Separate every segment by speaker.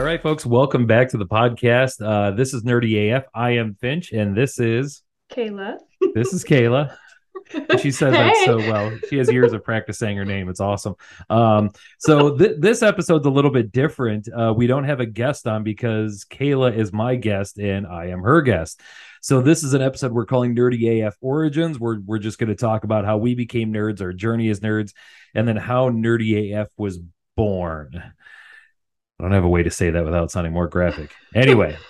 Speaker 1: All right, folks, welcome back to the podcast. Uh, this is Nerdy AF. I am Finch, and this is
Speaker 2: Kayla.
Speaker 1: this is Kayla. She says that so well. She has years of practice saying her name. It's awesome. Um, so th- this episode's a little bit different. Uh, we don't have a guest on because Kayla is my guest and I am her guest. So this is an episode we're calling Nerdy AF Origins. We're we're just going to talk about how we became nerds, our journey as nerds, and then how Nerdy AF was born. I don't have a way to say that without sounding more graphic. Anyway.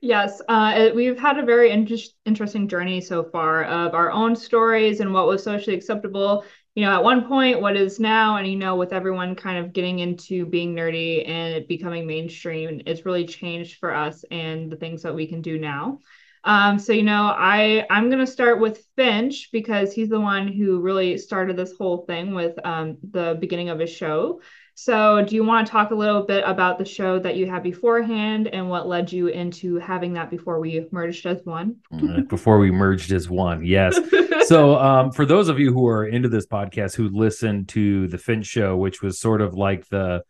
Speaker 2: Yes, uh, it, we've had a very inter- interesting journey so far of our own stories and what was socially acceptable. You know, at one point, what is now, and you know, with everyone kind of getting into being nerdy and it becoming mainstream, it's really changed for us and the things that we can do now. Um, so you know, I I'm gonna start with Finch because he's the one who really started this whole thing with um, the beginning of his show. So, do you want to talk a little bit about the show that you had beforehand and what led you into having that before we merged as one?
Speaker 1: Uh, before we merged as one, yes. so, um, for those of you who are into this podcast who listened to the Finch show, which was sort of like the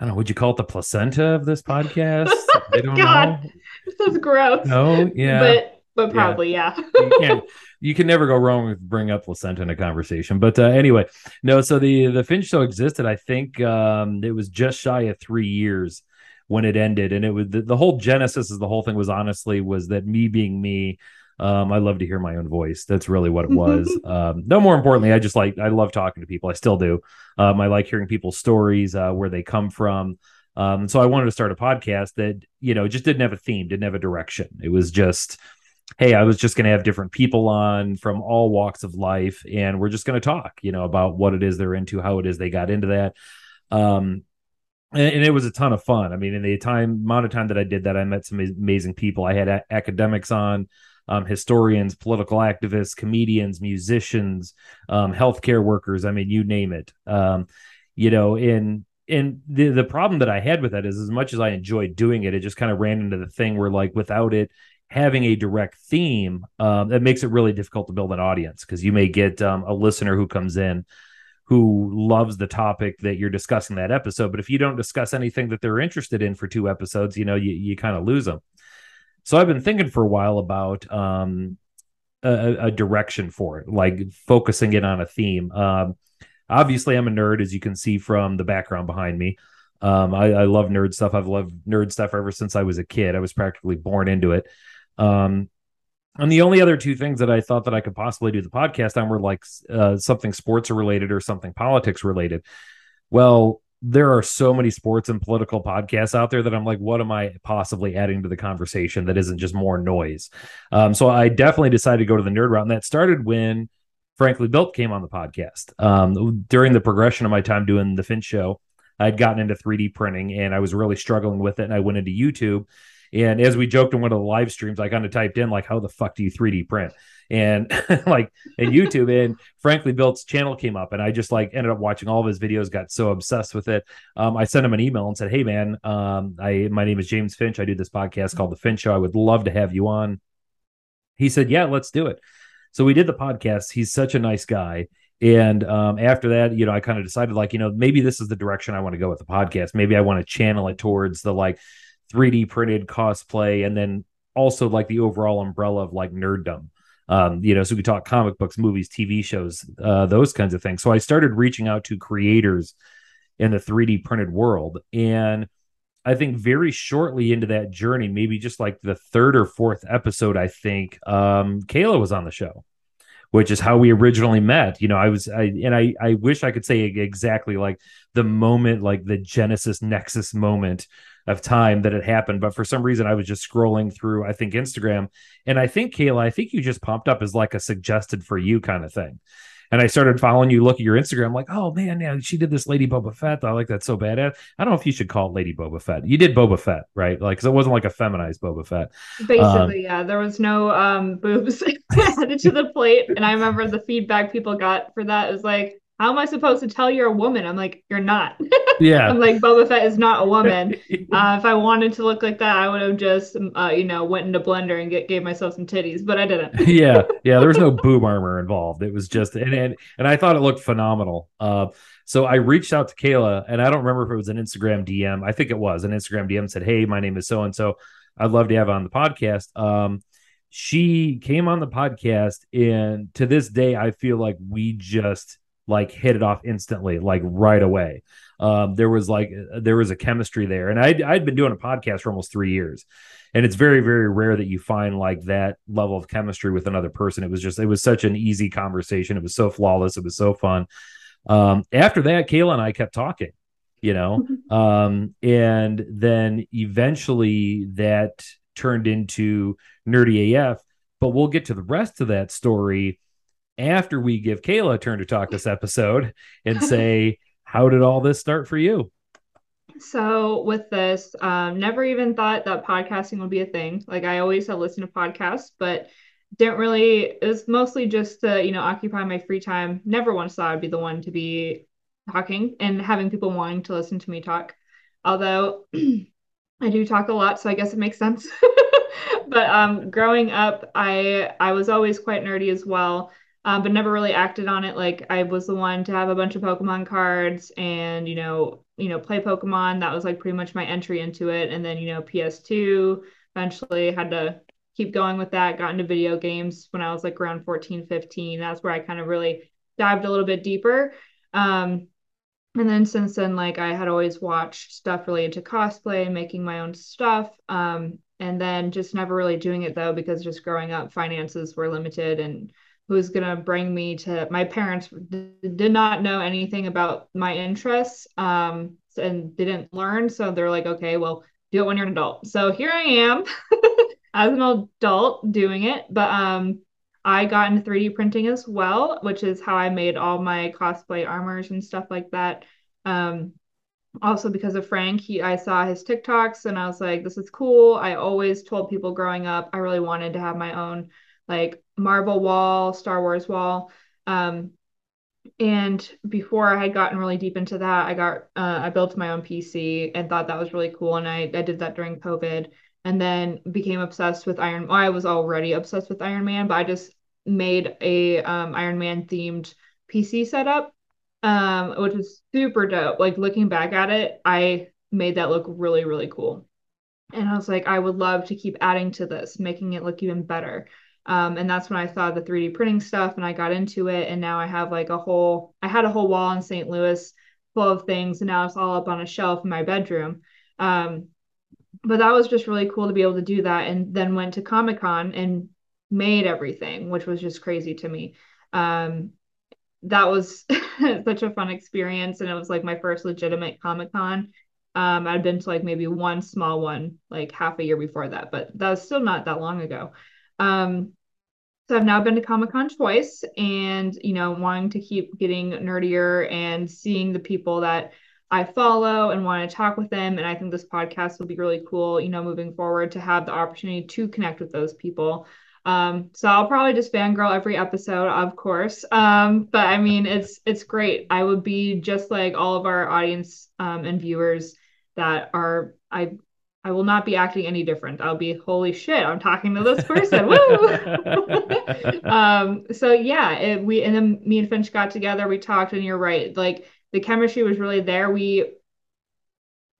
Speaker 1: I don't know, would you call it the placenta of this podcast?
Speaker 2: I don't God, know. That's gross.
Speaker 1: No, yeah.
Speaker 2: But but probably yeah. yeah.
Speaker 1: you can you can never go wrong with bring up placenta in a conversation. But uh, anyway, no. So the the Finch show existed. I think um, it was just shy of three years when it ended, and it was the, the whole genesis of the whole thing was honestly was that me being me. Um, I love to hear my own voice. That's really what it was. um, no, more importantly, I just like I love talking to people. I still do. Um, I like hearing people's stories, uh, where they come from. Um, so I wanted to start a podcast that you know just didn't have a theme, didn't have a direction. It was just hey, I was just going to have different people on from all walks of life, and we're just going to talk, you know, about what it is they're into, how it is they got into that. Um, and, and, it was a ton of fun. I mean, in the time amount of time that I did that, I met some amazing people. I had a- academics on, um, historians, political activists, comedians, musicians, um, healthcare workers. I mean, you name it. Um, you know, in and the the problem that I had with that is as much as I enjoyed doing it, it just kind of ran into the thing where like without it, having a direct theme um, that makes it really difficult to build an audience because you may get um, a listener who comes in who loves the topic that you're discussing that episode but if you don't discuss anything that they're interested in for two episodes you know you, you kind of lose them so i've been thinking for a while about um, a, a, direction for it like focusing it on a theme. Um, obviously i'm a nerd as you can see from the background behind me. Um, I, I love nerd stuff. I've loved nerd stuff ever since i was a kid. I was practically born into it um, and the only other two things that I thought that I could possibly do the podcast on were like uh, something sports related or something politics related. Well, there are so many sports and political podcasts out there that I'm like, what am I possibly adding to the conversation that isn't just more noise? Um, so I definitely decided to go to the nerd route, and that started when Frankly Built came on the podcast. Um, during the progression of my time doing the Finch show, I'd gotten into 3D printing and I was really struggling with it, and I went into YouTube and as we joked in one of the live streams, I kind of typed in like, "How the fuck do you 3D print?" And like in YouTube, and Frankly Built's channel came up, and I just like ended up watching all of his videos. Got so obsessed with it. Um, I sent him an email and said, "Hey man, um, I my name is James Finch. I do this podcast called The Finch Show. I would love to have you on." He said, "Yeah, let's do it." So we did the podcast. He's such a nice guy. And um, after that, you know, I kind of decided like, you know, maybe this is the direction I want to go with the podcast. Maybe I want to channel it towards the like 3D printed cosplay, and then also like the overall umbrella of like nerddom. Um, you know, so we talk comic books, movies, TV shows, uh, those kinds of things. So I started reaching out to creators in the 3D printed world. And I think very shortly into that journey, maybe just like the third or fourth episode, I think um, Kayla was on the show, which is how we originally met. You know, I was, I, and I, I wish I could say exactly like the moment, like the Genesis Nexus moment of time that it happened. But for some reason, I was just scrolling through, I think, Instagram. And I think, Kayla, I think you just popped up as like a suggested for you kind of thing. And I started following you, look at your Instagram, like, oh man, yeah, she did this Lady Boba Fett. I like that so bad. I don't know if you should call it Lady Boba Fett. You did Boba Fett, right? Like, because it wasn't like a feminized Boba Fett.
Speaker 2: Basically, um, yeah, there was no um boobs added to the plate. And I remember the feedback people got for that is like, how am I supposed to tell you're a woman? I'm like, you're not.
Speaker 1: Yeah.
Speaker 2: I'm like, Boba Fett is not a woman. Uh, if I wanted to look like that, I would have just, uh, you know, went into Blender and get, gave myself some titties, but I didn't.
Speaker 1: yeah. Yeah. There was no boob armor involved. It was just, and, and, and I thought it looked phenomenal. Uh, So I reached out to Kayla, and I don't remember if it was an Instagram DM. I think it was an Instagram DM. Said, "Hey, my name is so and so. I'd love to have on the podcast." Um, she came on the podcast, and to this day, I feel like we just like hit it off instantly, like right away. Um, there was like there was a chemistry there, and I'd I'd been doing a podcast for almost three years, and it's very very rare that you find like that level of chemistry with another person. It was just it was such an easy conversation. It was so flawless. It was so fun. Um, after that, Kayla and I kept talking, you know, um, and then eventually that turned into nerdy AF. But we'll get to the rest of that story after we give Kayla a turn to talk this episode and say, how did all this start for you?
Speaker 2: So with this, um, never even thought that podcasting would be a thing. Like I always have listened to podcasts, but didn't really. It was mostly just to you know occupy my free time. Never once thought I'd be the one to be talking and having people wanting to listen to me talk. Although I do talk a lot, so I guess it makes sense. but um, growing up, I I was always quite nerdy as well um, but never really acted on it. Like I was the one to have a bunch of Pokemon cards and you know, you know, play Pokemon. That was like pretty much my entry into it. And then you know, PS2 eventually had to keep going with that. Got into video games when I was like around 14, 15. That's where I kind of really dived a little bit deeper. Um, and then since then, like I had always watched stuff related to cosplay and making my own stuff. Um, and then just never really doing it though, because just growing up, finances were limited and who's going to bring me to my parents did not know anything about my interests um, and didn't learn so they're like okay well do it when you're an adult. So here i am as an adult doing it but um i got into 3d printing as well which is how i made all my cosplay armors and stuff like that. Um also because of frank he i saw his tiktoks and i was like this is cool. I always told people growing up i really wanted to have my own like Marvel wall, Star Wars wall. Um, and before I had gotten really deep into that, I got uh, I built my own PC and thought that was really cool. And I, I did that during COVID and then became obsessed with Iron. Well, I was already obsessed with Iron Man, but I just made a um, Iron Man themed PC setup, um, which was super dope. Like looking back at it, I made that look really, really cool. And I was like, I would love to keep adding to this, making it look even better. Um, and that's when I saw the 3D printing stuff and I got into it. And now I have like a whole, I had a whole wall in St. Louis full of things. And now it's all up on a shelf in my bedroom. Um, but that was just really cool to be able to do that. And then went to Comic Con and made everything, which was just crazy to me. Um, that was such a fun experience. And it was like my first legitimate Comic Con. Um, I'd been to like maybe one small one like half a year before that, but that was still not that long ago. Um, so I've now been to Comic Con twice and, you know, wanting to keep getting nerdier and seeing the people that I follow and want to talk with them. And I think this podcast will be really cool, you know, moving forward to have the opportunity to connect with those people. Um, so I'll probably just fangirl every episode, of course. Um, but I mean, it's it's great. I would be just like all of our audience um, and viewers that are I I will not be acting any different. I'll be holy shit, I'm talking to this person. Woo! um, so yeah, it, we and then me and Finch got together, we talked, and you're right. Like the chemistry was really there. We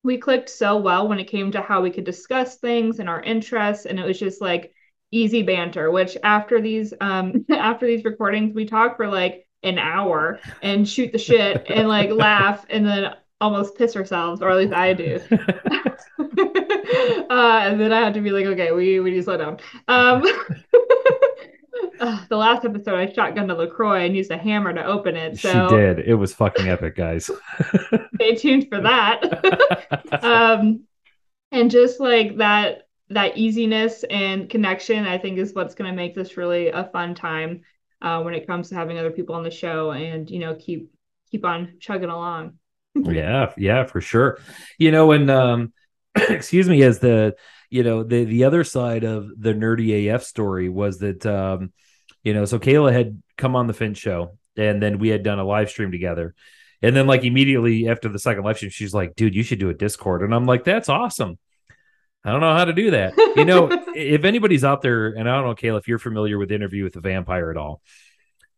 Speaker 2: we clicked so well when it came to how we could discuss things and our interests, and it was just like easy banter, which after these um after these recordings, we talk for like an hour and shoot the shit and like laugh and then almost piss ourselves, or at least I do. uh, and then I had to be like, okay, we we need to slow down. Um, uh, the last episode, I shotgunned a Lacroix and used a hammer to open it. So
Speaker 1: she did. It was fucking epic, guys.
Speaker 2: stay tuned for that. um, and just like that that easiness and connection, I think is what's going to make this really a fun time uh, when it comes to having other people on the show and you know keep keep on chugging along
Speaker 1: yeah, yeah, for sure. You know, and um, excuse me, as the you know the the other side of the nerdy AF story was that um, you know, so Kayla had come on the Finch show, and then we had done a live stream together. And then, like immediately after the second live stream, she's like, "Dude, you should do a Discord." And I'm like, "That's awesome." I don't know how to do that. You know, if anybody's out there, and I don't know, Kayla, if you're familiar with Interview with the Vampire at all,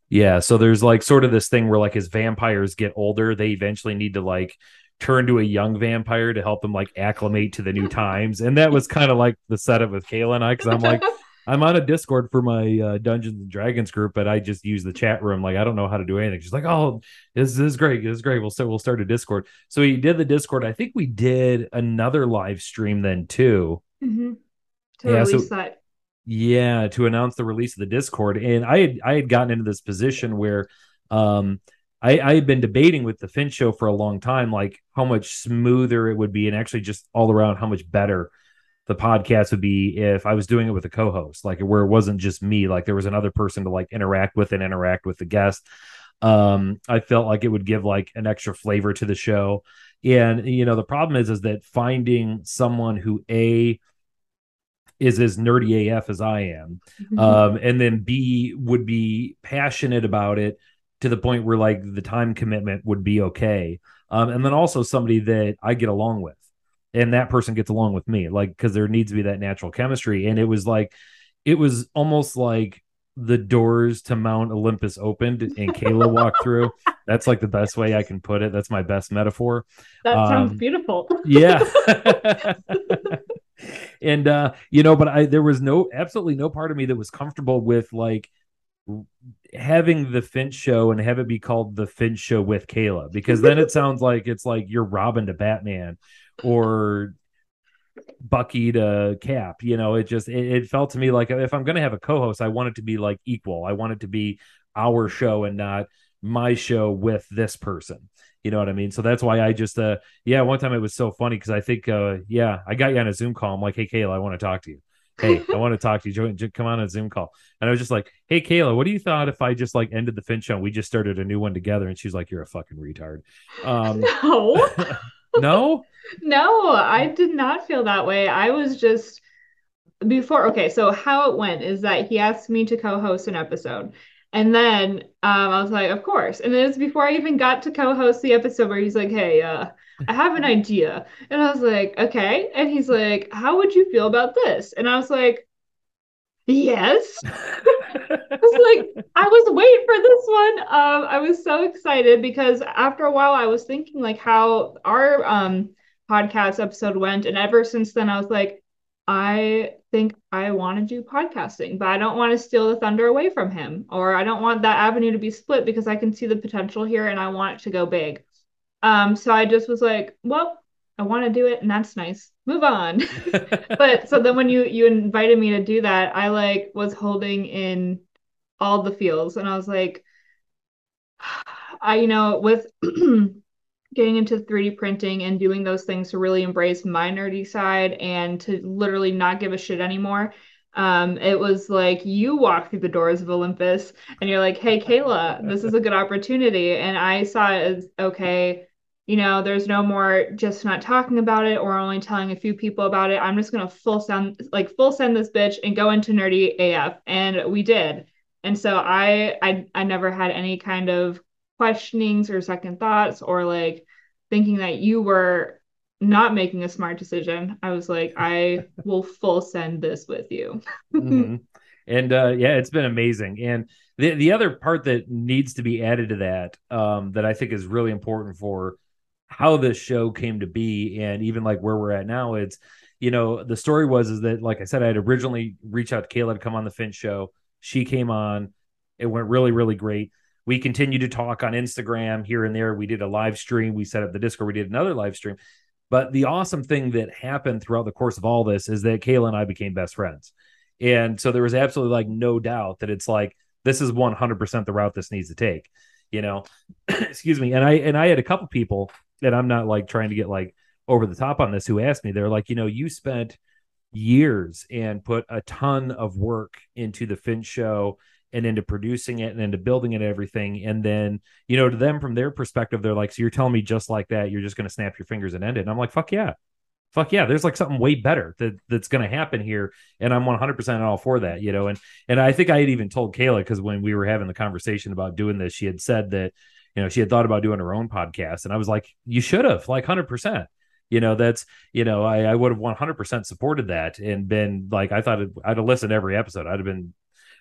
Speaker 1: Yeah, so there's like sort of this thing where like as vampires get older, they eventually need to like turn to a young vampire to help them like acclimate to the new times. And that was kind of like the setup with Kayla and I, because I'm like, I'm on a Discord for my uh, Dungeons and Dragons group, but I just use the chat room. Like I don't know how to do anything. She's like, "Oh, this, this is great. This is great. We'll start. We'll start a Discord." So we did the Discord. I think we did another live stream then too.
Speaker 2: Mm-hmm. To yeah, release so, that.
Speaker 1: Yeah, to announce the release of the Discord, and I had I had gotten into this position where, um, I, I had been debating with the Finch show for a long time, like how much smoother it would be, and actually just all around how much better the podcast would be if I was doing it with a co-host, like where it wasn't just me, like there was another person to like interact with and interact with the guest. Um, I felt like it would give like an extra flavor to the show. And you know, the problem is is that finding someone who a is as nerdy AF as I am, mm-hmm. um, and then B would be passionate about it to the point where like the time commitment would be okay. Um, and then also somebody that I get along with and that person gets along with me like because there needs to be that natural chemistry. And it was like it was almost like the doors to mount olympus opened and kayla walked through. That's like the best way i can put it. That's my best metaphor.
Speaker 2: That um, sounds beautiful.
Speaker 1: yeah. And uh you know but i there was no absolutely no part of me that was comfortable with like having the Finch show and have it be called the Finch show with Kayla because then it sounds like it's like you're Robin to Batman or Bucky to Cap. You know, it just it, it felt to me like if I'm going to have a co-host, I want it to be like equal. I want it to be our show and not my show with this person. You know what I mean? So that's why I just uh yeah, one time it was so funny because I think uh yeah, I got you on a Zoom call. I'm like, hey Kayla, I want to talk to you. Hey, I want to talk to you. Join, come on a Zoom call. And I was just like, hey Kayla, what do you thought if I just like ended the Finch show and we just started a new one together? And she's like, You're a fucking retard. Um
Speaker 2: No.
Speaker 1: no?
Speaker 2: no, I did not feel that way. I was just before okay, so how it went is that he asked me to co-host an episode. And then um, I was like, of course. And then it's before I even got to co-host the episode where he's like, hey, uh, I have an idea. And I was like, okay. And he's like, how would you feel about this? And I was like, yes. I was like, I was waiting for this one. Um, I was so excited because after a while I was thinking like how our um podcast episode went. And ever since then, I was like, I think I want to do podcasting, but I don't want to steal the thunder away from him, or I don't want that avenue to be split because I can see the potential here and I want it to go big. Um, so I just was like, well, I want to do it, and that's nice. Move on. but so then when you you invited me to do that, I like was holding in all the feels, and I was like, I you know with getting into 3D printing and doing those things to really embrace my nerdy side and to literally not give a shit anymore. Um, it was like you walk through the doors of Olympus and you're like, hey, Kayla, this is a good opportunity. And I saw it as okay, you know, there's no more just not talking about it or only telling a few people about it. I'm just gonna full send like full send this bitch and go into nerdy AF. And we did. And so I I I never had any kind of questionings or second thoughts or like thinking that you were not making a smart decision. I was like, I will full send this with you.
Speaker 1: mm-hmm. And uh, yeah, it's been amazing. And the the other part that needs to be added to that, um, that I think is really important for how this show came to be, and even like where we're at now, it's you know the story was is that like I said, I had originally reached out to Kayla to come on the Finch show. She came on. It went really really great we continued to talk on Instagram here and there. We did a live stream. We set up the Discord. We did another live stream. But the awesome thing that happened throughout the course of all this is that Kayla and I became best friends. And so there was absolutely like no doubt that it's like this is 100% the route this needs to take, you know. Excuse me. And I and I had a couple people and I'm not like trying to get like over the top on this who asked me they're like, you know, you spent years and put a ton of work into the Finch show and into producing it and into building it and everything. And then, you know, to them from their perspective, they're like, so you're telling me just like that, you're just going to snap your fingers and end it. And I'm like, fuck yeah. Fuck yeah, there's like something way better that that's going to happen here, and I'm 100% all for that, you know. And and I think I had even told Kayla because when we were having the conversation about doing this, she had said that you know she had thought about doing her own podcast, and I was like, you should have, like 100% you know that's you know i, I would have 100% supported that and been like i thought it, i'd have listened to every episode i'd have been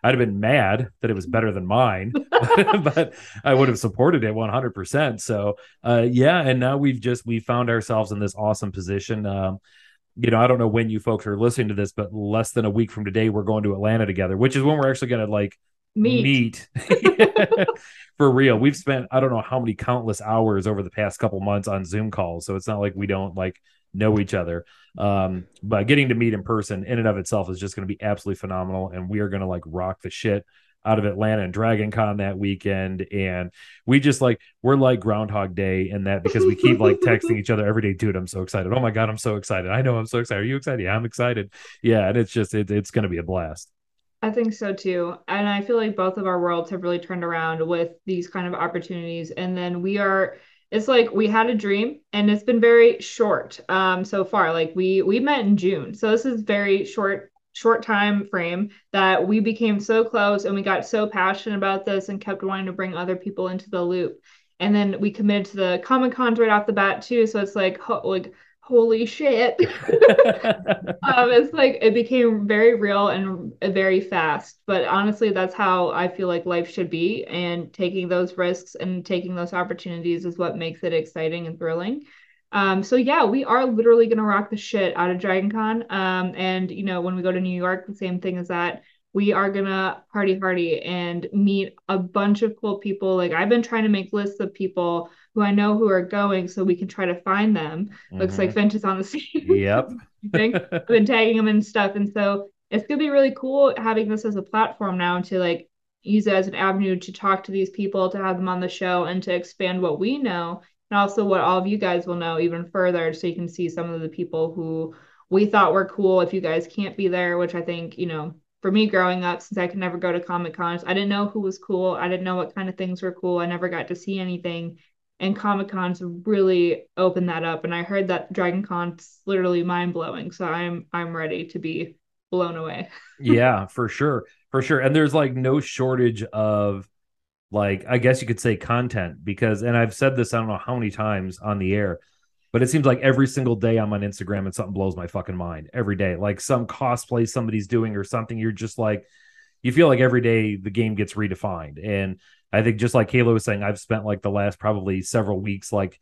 Speaker 1: I'd have been mad that it was better than mine, but I would have supported it 100%. So, uh, yeah. And now we've just, we found ourselves in this awesome position. Um, you know, I don't know when you folks are listening to this, but less than a week from today, we're going to Atlanta together, which is when we're actually going to like
Speaker 2: meet,
Speaker 1: meet. for real. We've spent, I don't know how many countless hours over the past couple months on Zoom calls. So it's not like we don't like know each other. Um, but getting to meet in person in and of itself is just going to be absolutely phenomenal. And we are going to like rock the shit out of Atlanta and Dragon Con that weekend. And we just like, we're like Groundhog Day in that because we keep like texting each other every day. Dude, I'm so excited. Oh my God, I'm so excited. I know I'm so excited. Are you excited? Yeah, I'm excited. Yeah. And it's just, it, it's going to be a blast.
Speaker 2: I think so too. And I feel like both of our worlds have really turned around with these kind of opportunities. And then we are, it's like we had a dream and it's been very short um so far like we we met in june so this is very short short time frame that we became so close and we got so passionate about this and kept wanting to bring other people into the loop and then we committed to the comic cons right off the bat too so it's like like holy shit um, it's like it became very real and very fast but honestly that's how i feel like life should be and taking those risks and taking those opportunities is what makes it exciting and thrilling um, so yeah, we are literally gonna rock the shit out of Dragon Con. Um, and you know, when we go to New York, the same thing as that. We are gonna party hardy and meet a bunch of cool people. Like I've been trying to make lists of people who I know who are going so we can try to find them. Mm-hmm. Looks like Finch is on the scene.
Speaker 1: Yep.
Speaker 2: I've been tagging them and stuff. And so it's gonna be really cool having this as a platform now to like use it as an avenue to talk to these people, to have them on the show and to expand what we know and also what all of you guys will know even further so you can see some of the people who we thought were cool if you guys can't be there which i think you know for me growing up since i could never go to comic cons i didn't know who was cool i didn't know what kind of things were cool i never got to see anything and comic cons really opened that up and i heard that dragon con's literally mind-blowing so i'm i'm ready to be blown away
Speaker 1: yeah for sure for sure and there's like no shortage of like I guess you could say content because and I've said this I don't know how many times on the air, but it seems like every single day I'm on Instagram and something blows my fucking mind every day. Like some cosplay somebody's doing or something you're just like you feel like every day the game gets redefined. And I think just like Kayla was saying I've spent like the last probably several weeks like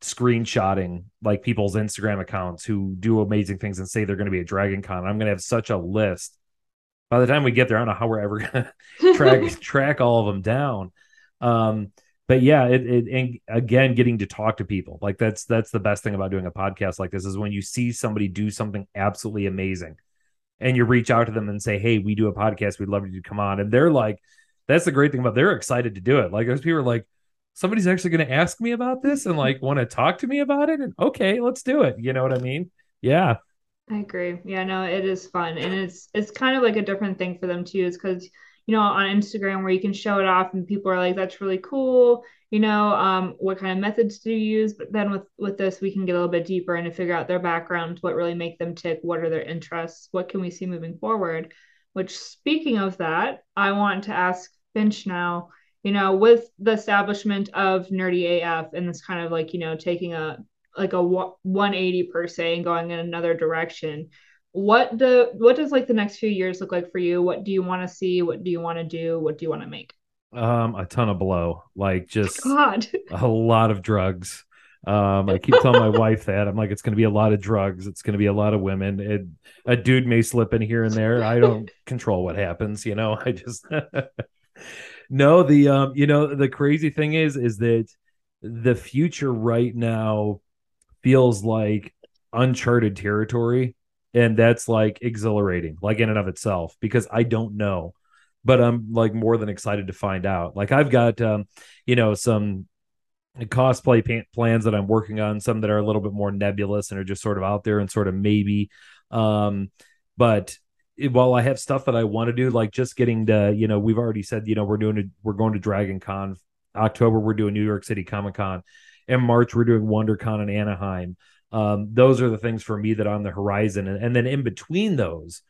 Speaker 1: screenshotting like people's Instagram accounts who do amazing things and say they're going to be a Dragon Con. I'm going to have such a list by the time we get there, I don't know how we're ever gonna track track all of them down. Um, but yeah, it, it and again, getting to talk to people like that's that's the best thing about doing a podcast like this is when you see somebody do something absolutely amazing, and you reach out to them and say, "Hey, we do a podcast. We'd love you to come on," and they're like, "That's the great thing about." They're excited to do it. Like those people are like, somebody's actually going to ask me about this and like want to talk to me about it and okay let's do it you know what i mean yeah
Speaker 2: I agree. Yeah, no, it is fun. And it's it's kind of like a different thing for them too, is because you know, on Instagram where you can show it off and people are like, that's really cool. You know, um, what kind of methods do you use? But then with with this, we can get a little bit deeper and to figure out their background, what really make them tick, what are their interests, what can we see moving forward. Which speaking of that, I want to ask Finch now, you know, with the establishment of Nerdy AF and this kind of like, you know, taking a like a 180 per se and going in another direction what do what does like the next few years look like for you? What do you want to see? What do you want to do? What do you want to make?
Speaker 1: Um a ton of blow. Like just
Speaker 2: god.
Speaker 1: a lot of drugs um i keep telling my wife that. I'm like it's going to be a lot of drugs. It's going to be a lot of women. It, a dude may slip in here and there. I don't control what happens you know? I just no the um you know the crazy thing is is that the future right now feels like uncharted territory and that's like exhilarating like in and of itself because i don't know. But i'm like more than excited to find out. Like i've got um you know some cosplay plans that i'm working on some that are a little bit more nebulous and are just sort of out there and sort of maybe um but while i have stuff that i want to do like just getting to you know we've already said you know we're doing a, we're going to dragon con october we're doing new york city comic con in March, we're doing WonderCon in Anaheim. Um, those are the things for me that on the horizon. And, and then in between those,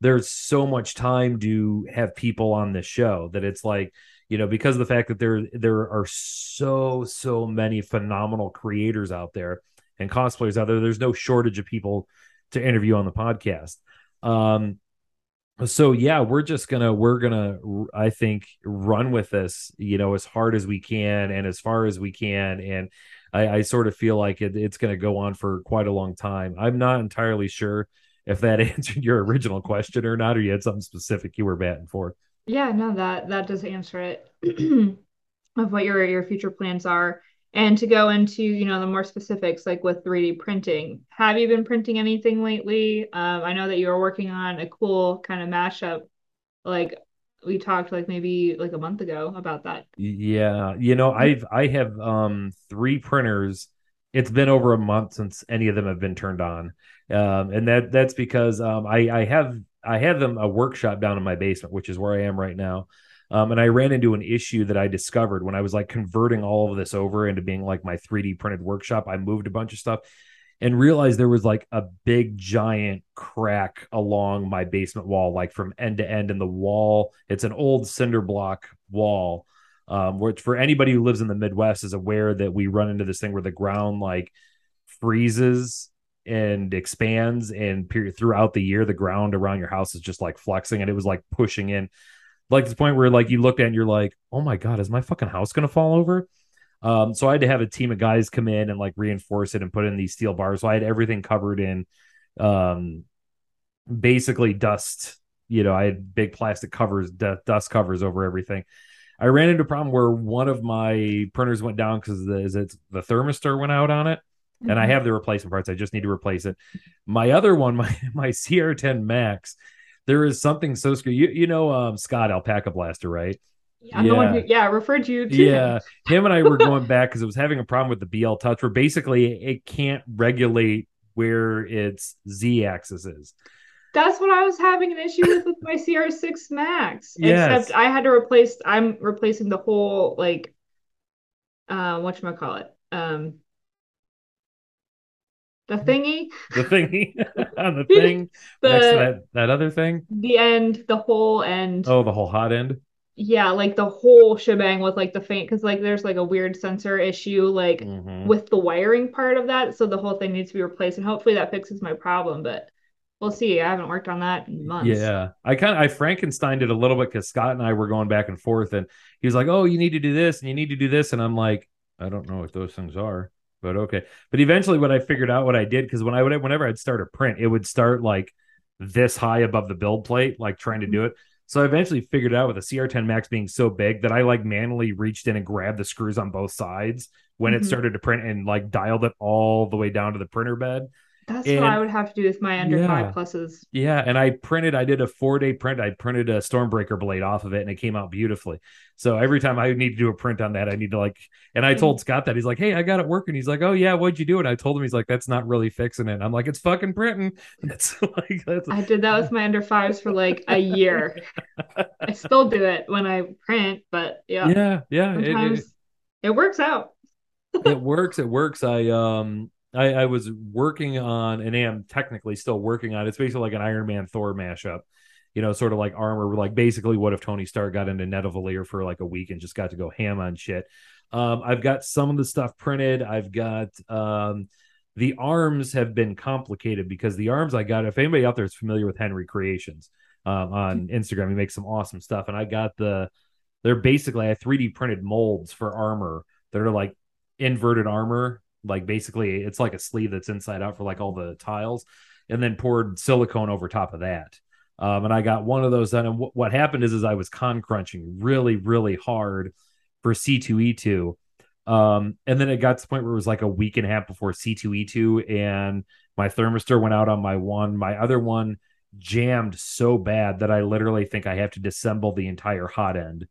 Speaker 1: there's so much time to have people on this show that it's like, you know, because of the fact that there there are so so many phenomenal creators out there and cosplayers out there, there's no shortage of people to interview on the podcast. Um, so yeah we're just gonna we're gonna i think run with this you know as hard as we can and as far as we can. And i, I sort of feel like it, it's gonna go on for quite a long time. I'm not entirely sure if that answered your original question or not or you had something specific you were batting for
Speaker 2: Yeah, no, that that does answer it of what your your future plans are. And to go into, you know, the more specifics, like with 3D printing, have you been printing anything lately? Um, I know that you were working on a cool kind of mashup, like we talked like maybe like a month ago about that.
Speaker 1: yeah you know i've i have um three printers it's been over a month since any of them have been turned on um and that that's because um i i have i had them a workshop down in my basement which is where i am right now. Um and i ran into an issue that i discovered when i was like converting all of this over into being like my 3d printed workshop. I moved a bunch of stuff and realized there was like a big giant crack along my basement wall like from end to end. In the wall it's an old cinder block wall um, which for anybody who lives in the Midwest is aware that we run into this thing where the ground like freezes and expands, and period throughout the year, the ground around your house is just like flexing, and it was like pushing in, like the point where like you looked at and you're like, oh my god, is my fucking house gonna fall over? Um, so I had to have a team of guys come in and like reinforce it and put in these steel bars. So I had everything covered in um basically dust. You know, I had big plastic covers, d- dust covers over everything I ran into a problem where one of my printers went down because the the thermistor went out on it, and I
Speaker 2: Mhm.
Speaker 1: have the replacement parts. I just need to replace it. My other one, my my CR10 Max, there is something so screwy. You you know um, Scott Alpaca Blaster, right?
Speaker 2: I'm the one
Speaker 1: Yeah.
Speaker 2: who, yeah, referred you to
Speaker 1: Yeah,
Speaker 2: him.
Speaker 1: and I were going back because it was having a problem with the BL Touch, where basically it can't regulate where its Z axis is.
Speaker 2: That's what I was having an issue with with my CR6 Max.
Speaker 1: Yes.
Speaker 2: Except I had to replace, I'm replacing the whole like uh whatchamacallit. Um the thingy,
Speaker 1: The thingy, on the thing next to that that other thing.
Speaker 2: the end, the whole end.
Speaker 1: Oh, the whole hot end.
Speaker 2: Yeah, like the whole shebang with like the faint because like there's like a weird sensor issue like
Speaker 1: Mhm.
Speaker 2: with the wiring part of that. So the whole thing needs to be replaced and hopefully that fixes my problem, but we'll see. I haven't worked on that in months.
Speaker 1: Yeah, I kind of I Frankensteined it a little bit because Scott and I were going back and forth, and he was like, "Oh, you need to do this and you need to do this," and I'm like, "I don't know what those things are." But okay. But eventually, what I figured out, what I did, because when I would, whenever I'd start a print, it would start like this high above the build plate, like trying to do it. So I eventually figured out with the CR10 Max being so big that I like manually reached in and grabbed the screws on both sides when it
Speaker 2: Mhm.
Speaker 1: started to print and like dialed it all the way down to the printer bed.
Speaker 2: That's
Speaker 1: And-
Speaker 2: what I would have to do with my Ender
Speaker 1: Yeah.
Speaker 2: five pluses.
Speaker 1: Yeah, and I printed. I did a four day print. I printed a Stormbreaker blade off of it, and it came out beautifully. So every time I need to do a print on that, I need to like. And I told Scott that he's like, "Hey, I got it working." He's like, "Oh yeah, what'd you do?" And I told him he's like, "That's not really fixing it." I'm like, "It's fucking printing." That's like that's
Speaker 2: I did that with my Ender fives for like a year. I still do it when I print, but yeah,
Speaker 1: yeah, yeah. it- it-
Speaker 2: it, works out.
Speaker 1: it works. It works. I um I, I was working on and am technically still working on it's basically like an Iron Man Thor mashup. You know, sort of like armor, like basically what if Tony Stark got into Nidavellir for like a week and just got to go ham on shit. Um, I've got some of the stuff printed. I've got um the arms have been complicated because the arms I got, if anybody out there is familiar with Henry Creations um, on Instagram, he makes some awesome stuff. And I got the they're basically I 3D printed molds for armor that are like inverted armor like basically it's like a sleeve that's inside out for like all the tiles and then poured silicone over top of that. Um, and i got one of those done. And w- what happened is is i was con crunching really really hard for c2e2 um, and then it got to the point where it was like a week and a half before c2e2 and my thermistor went out on my one. My other one jammed so bad that i literally think i have to disassemble the entire hot end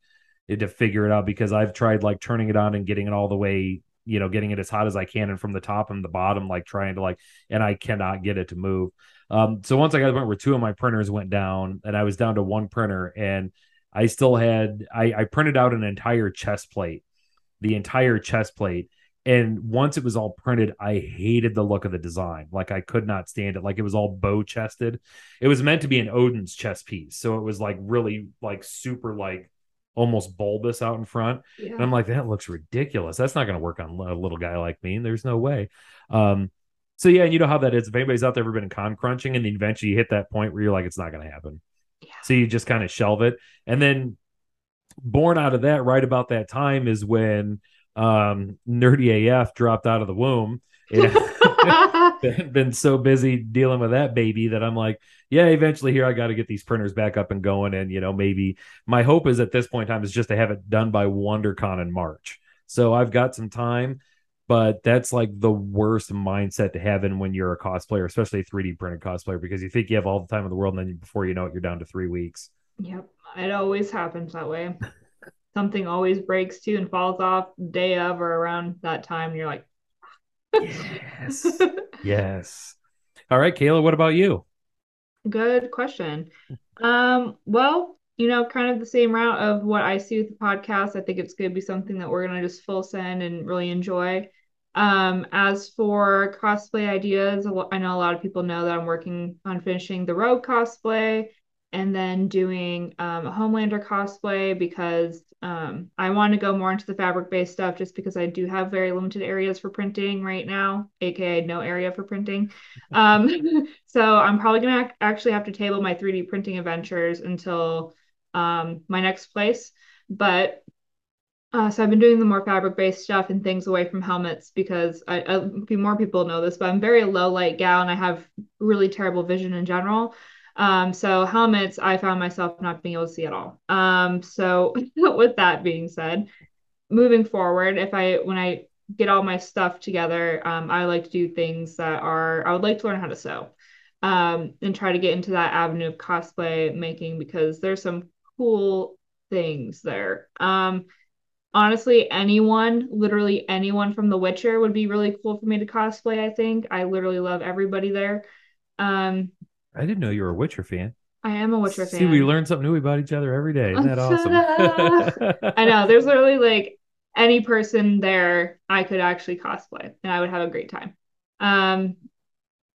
Speaker 1: to figure it out because I've tried like turning it on and getting it all the way, you know, getting it as hot as I can and from the top and the bottom, like trying to like, and I cannot get it to move. Um, so once I got to the point where two of my printers went down and I was down to one printer and I still had, I, I printed out an entire chest plate, the entire chest plate. And once it was all printed, I hated the look of the design. Like I could not stand it. Like it was all bow chested. It was meant to be an Odin's chest piece. So it was like really like super like almost bulbous out in front.
Speaker 2: Yeah.
Speaker 1: And I'm like, that looks ridiculous. That's not going to work on a little guy like me. And there's no way. Um, so yeah, and you know how that is. If anybody's out there ever been con crunching, and then eventually you hit that point where you're like, it's not going to happen. So you just kind of shelve it. And then born out of that, right about that time is when um Nerdy AF dropped out of the womb. been, been so busy dealing with that baby that I'm like, yeah, eventually here I got to get these printers back up and going. And, you know, maybe my hope is at this point in time is just to have it done by WonderCon in March. So I've got some time, but that's like the worst mindset to have in when you're a cosplayer, especially a 3D printed cosplayer, because you think you have all the time in the world. And then before you know it, you're down to three weeks.
Speaker 2: Yep. It always happens that way. Something always breaks too and falls off day of or around that time. You're like,
Speaker 1: yes. yes. All right, Kayla, what about you?
Speaker 2: Good question. Um, well, you know, kind of the same route of what I see with the podcast. I think it's going to be something that we're going to just full send and really enjoy. Um, as for cosplay ideas, I know a lot of people know that I'm working on finishing the Rogue cosplay and then doing um, a Homelander cosplay because um, I want to go more into the fabric based stuff just because I do have very limited areas for printing right now, aka no area for printing. Um, so I'm probably going to actually have to table my 3D printing adventures until um, my next place. But uh, so I've been doing the more fabric based stuff and things away from helmets because I, I, more people know this, but I'm very low light gal and I have really terrible vision in general. Um, so helmets, I found myself not being able to see at all. Um, so with that being said, moving forward, if I when I get all my stuff together, um, I like to do things that are I would like to learn how to sew. Um, and try to get into that avenue of cosplay making because there's some cool things there. Um, honestly, anyone, literally anyone from The Witcher would be really cool for me to cosplay. I think I literally love everybody there. Um,
Speaker 1: I didn't know you were a Witcher fan.
Speaker 2: I am a Witcher fan.
Speaker 1: See, we learn something new about each other every day. Isn't that awesome?
Speaker 2: I know. There's literally like any person there I could actually cosplay and I would have a great time. Um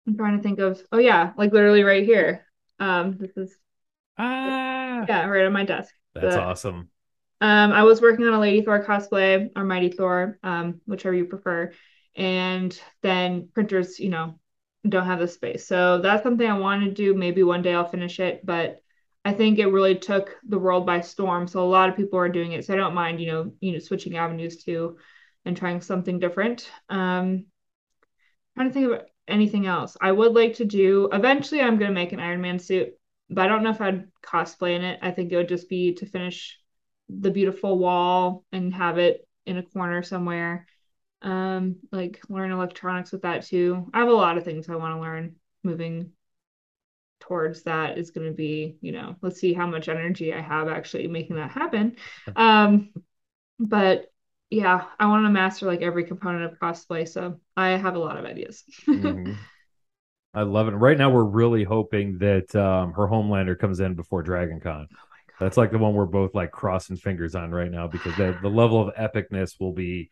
Speaker 2: I'm trying to think of oh yeah, like literally right here. Um this is
Speaker 1: ah
Speaker 2: yeah, right on my desk.
Speaker 1: That's the, awesome.
Speaker 2: Um I was working on a Lady Thor cosplay or Mighty Thor, um, whichever you prefer. And then printers, you know, don't have the space. So that's something I want to do. Maybe one day I'll finish it, but I think it really took the world by storm. So a lot of people are doing it. So I don't mind, you know, you know, switching avenues too and trying something different. Um trying to think of anything else. I would like to do eventually I'm gonna make an Iron Man suit, but I don't know if I'd cosplay in it. I think it would just be to finish the beautiful wall and have it in a corner somewhere um like learn electronics with that too. I have a lot of things i want to learn moving towards that is going to be you know let's see how much energy i have actually making that happen. Um but yeah i want to master like every component of cosplay so i have a lot of ideas. Mm-hmm.
Speaker 1: i love it. Right now we're really hoping that um her homelander comes in before dragon con. Oh that's like the one we're both like crossing fingers on right now because the, the level of epicness will be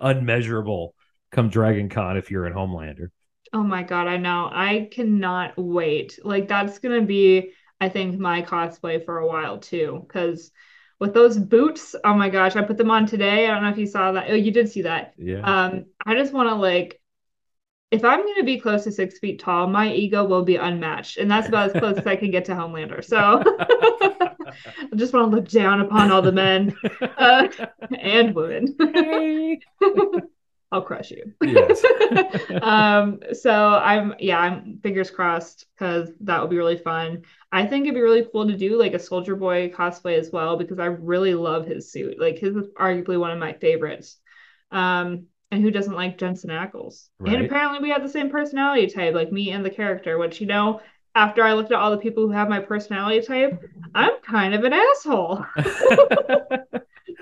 Speaker 1: unmeasurable come Dragon Con if you're in Homelander.
Speaker 2: Oh my god, I know. I cannot wait. Like that's gonna be, I think, my cosplay for a while too. Because with those boots, oh my gosh, I put them on today. I don't know if you saw that. Oh, you did see that.
Speaker 1: Yeah.
Speaker 2: Um, I just want to like, if I'm gonna be close to six feet tall, my ego will be unmatched, and that's about as close as I can get to Homelander. So. I just want to look down upon all the men uh, and women. I'll crush you. Yes. um, so I'm yeah, I'm fingers crossed because that would be really fun. I think it'd be really cool to do like a soldier boy cosplay as well because I really love his suit. Like his is arguably one of my favorites. Um, and who doesn't like Jensen Ackles? Right. And apparently we have the same personality type, like me and the character, which you know, after I looked at all the people who have my personality type, I'm kind of an asshole.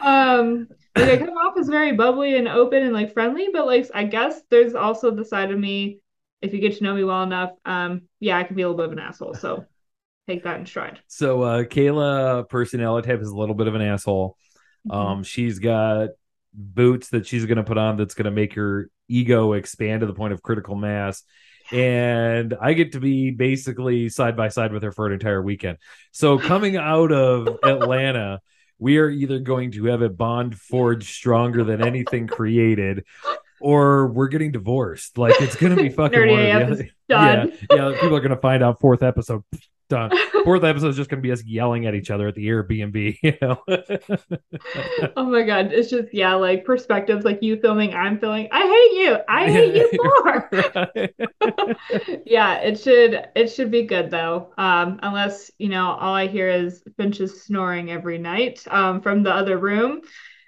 Speaker 2: um, like I come off as very bubbly and open and like friendly, but like I guess there's also the side of me, if you get to know me well enough, um, yeah, I can be a little bit of an asshole. So take that in stride.
Speaker 1: So uh Kayla personality type is a little bit of an asshole. Mm-hmm. Um, she's got boots that she's gonna put on that's gonna make her ego expand to the point of critical mass and I get to be basically side by side with her for an entire weekend. So coming out of Atlanta, we are either going to have a bond forged stronger than anything created, or we're getting divorced. Like it's gonna be fucking one or the other. Yeah, yeah. People are gonna find out fourth episode done. Fourth episode is just going to be us yelling at each other at the Airbnb. You know.
Speaker 2: oh my god, it's just yeah, like perspectives, like you filming, I'm filming. I hate you. I hate you more. yeah, it should it should be good though. Um, unless you know all I hear is Finch's snoring every night um, from the other room,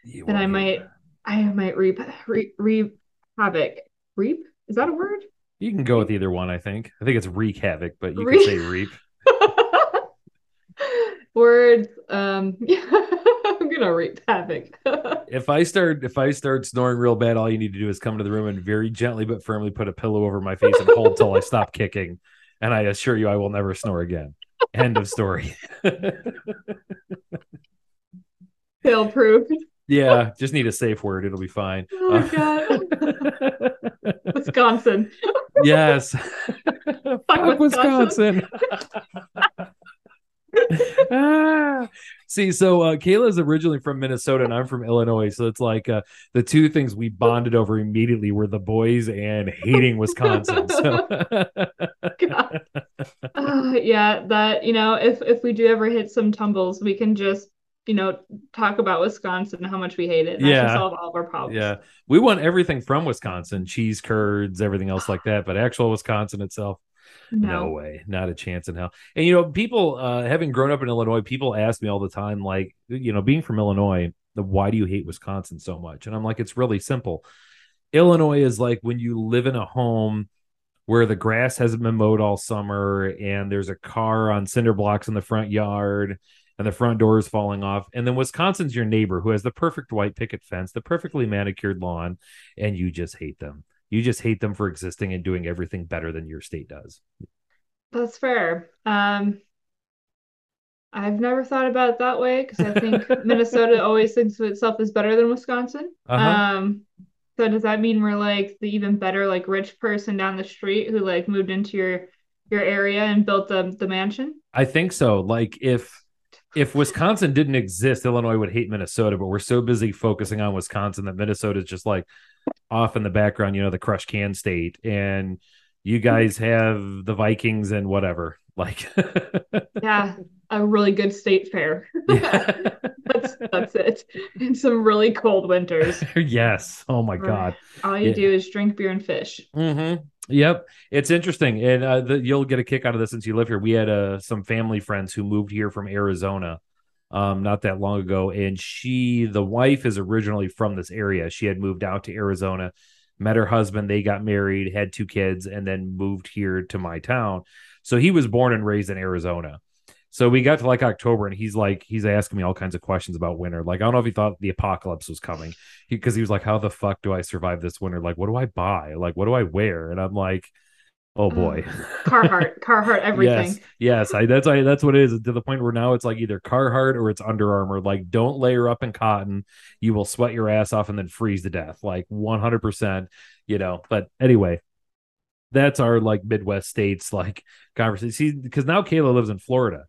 Speaker 2: you then I might I might reap reap, reap havoc. Reap is that a word?
Speaker 1: You can go with either one. I think. I think it's wreak havoc, but you Re- can say reap.
Speaker 2: Words. Um, I'm gonna reap havoc.
Speaker 1: if I start, if I start snoring real bad, all you need to do is come to the room and very gently but firmly put a pillow over my face and hold till I stop kicking. And I assure you, I will never snore again. End of story.
Speaker 2: Fail proof.
Speaker 1: Yeah, just need a safe word. It'll be fine.
Speaker 2: Oh my god. Wisconsin.
Speaker 1: yes. Fuck, Fuck Wisconsin. Ah. See, so uh, Kayla's originally from Minnesota and I'm from Illinois. So it's like uh, the two things we bonded over immediately were the boys and hating Wisconsin. So.
Speaker 2: uh, yeah, that, you know, if, if we do ever hit some tumbles, we can just you know, talk about Wisconsin and how much we hate it. That yeah. solve all of our problems.
Speaker 1: Yeah. We want everything from Wisconsin, cheese curds, everything else like that. But actual Wisconsin itself, no. no. way, not a chance in hell. And you know, people uh, having grown up in Illinois, people ask me all the time, like, you know, being from Illinois, why do you hate Wisconsin so much? And I'm like, it's really simple. Illinois is like when you live in a home where the grass hasn't been mowed all summer and there's a car on cinder blocks in the front yard and the front door is falling off. And then Wisconsin's your neighbor who has the perfect white picket fence, the perfectly manicured lawn, and you just hate them. You just hate them for existing and doing everything better than your state does.
Speaker 2: That's fair. Um, I've never thought about it that way because I think Minnesota always thinks of itself as better than Wisconsin. Uh-huh. Um, so does that mean we're like the even better like rich person down the street who like moved into your your area and built the the mansion?
Speaker 1: I think so. Like if if Wisconsin didn't exist, Illinois would hate Minnesota, but we're so busy focusing on Wisconsin that Minnesota is just like off in the background, you know, the crush can state. And you guys have the Vikings and whatever. Like
Speaker 2: Yeah, a really good state fair. that's that's it. And some really cold winters.
Speaker 1: yes. Oh my God.
Speaker 2: All you yeah. do is drink beer and fish.
Speaker 1: Mm-hmm. Yep, it's interesting, and uh, the, you'll get a kick out of this since you live here. We had uh, some family friends who moved here from Arizona, um, not that long ago, and she, the wife, is originally from this area. She had moved out to Arizona, met her husband, they got married, had two kids, and then moved here to my town. So he was born and raised in Arizona. So we got to like October, and he's like, he's asking me all kinds of questions about winter. Like, I don't know if he thought the apocalypse was coming, because he, he, was like, "How the fuck do I survive this winter? Like, what do I buy? Like, what do I wear?" And I'm like, "Oh mm. boy,
Speaker 2: Carhartt, Carhartt, everything."
Speaker 1: yes, yes, I, that's I, that's what it is. To the point where now it's like either Carhartt or it's Under Armour. Like, don't layer up in cotton; you will sweat your ass off and then freeze to death. Like, 100. percent You know. But anyway, that's our like Midwest states like conversation. See, because now Kayla lives in Florida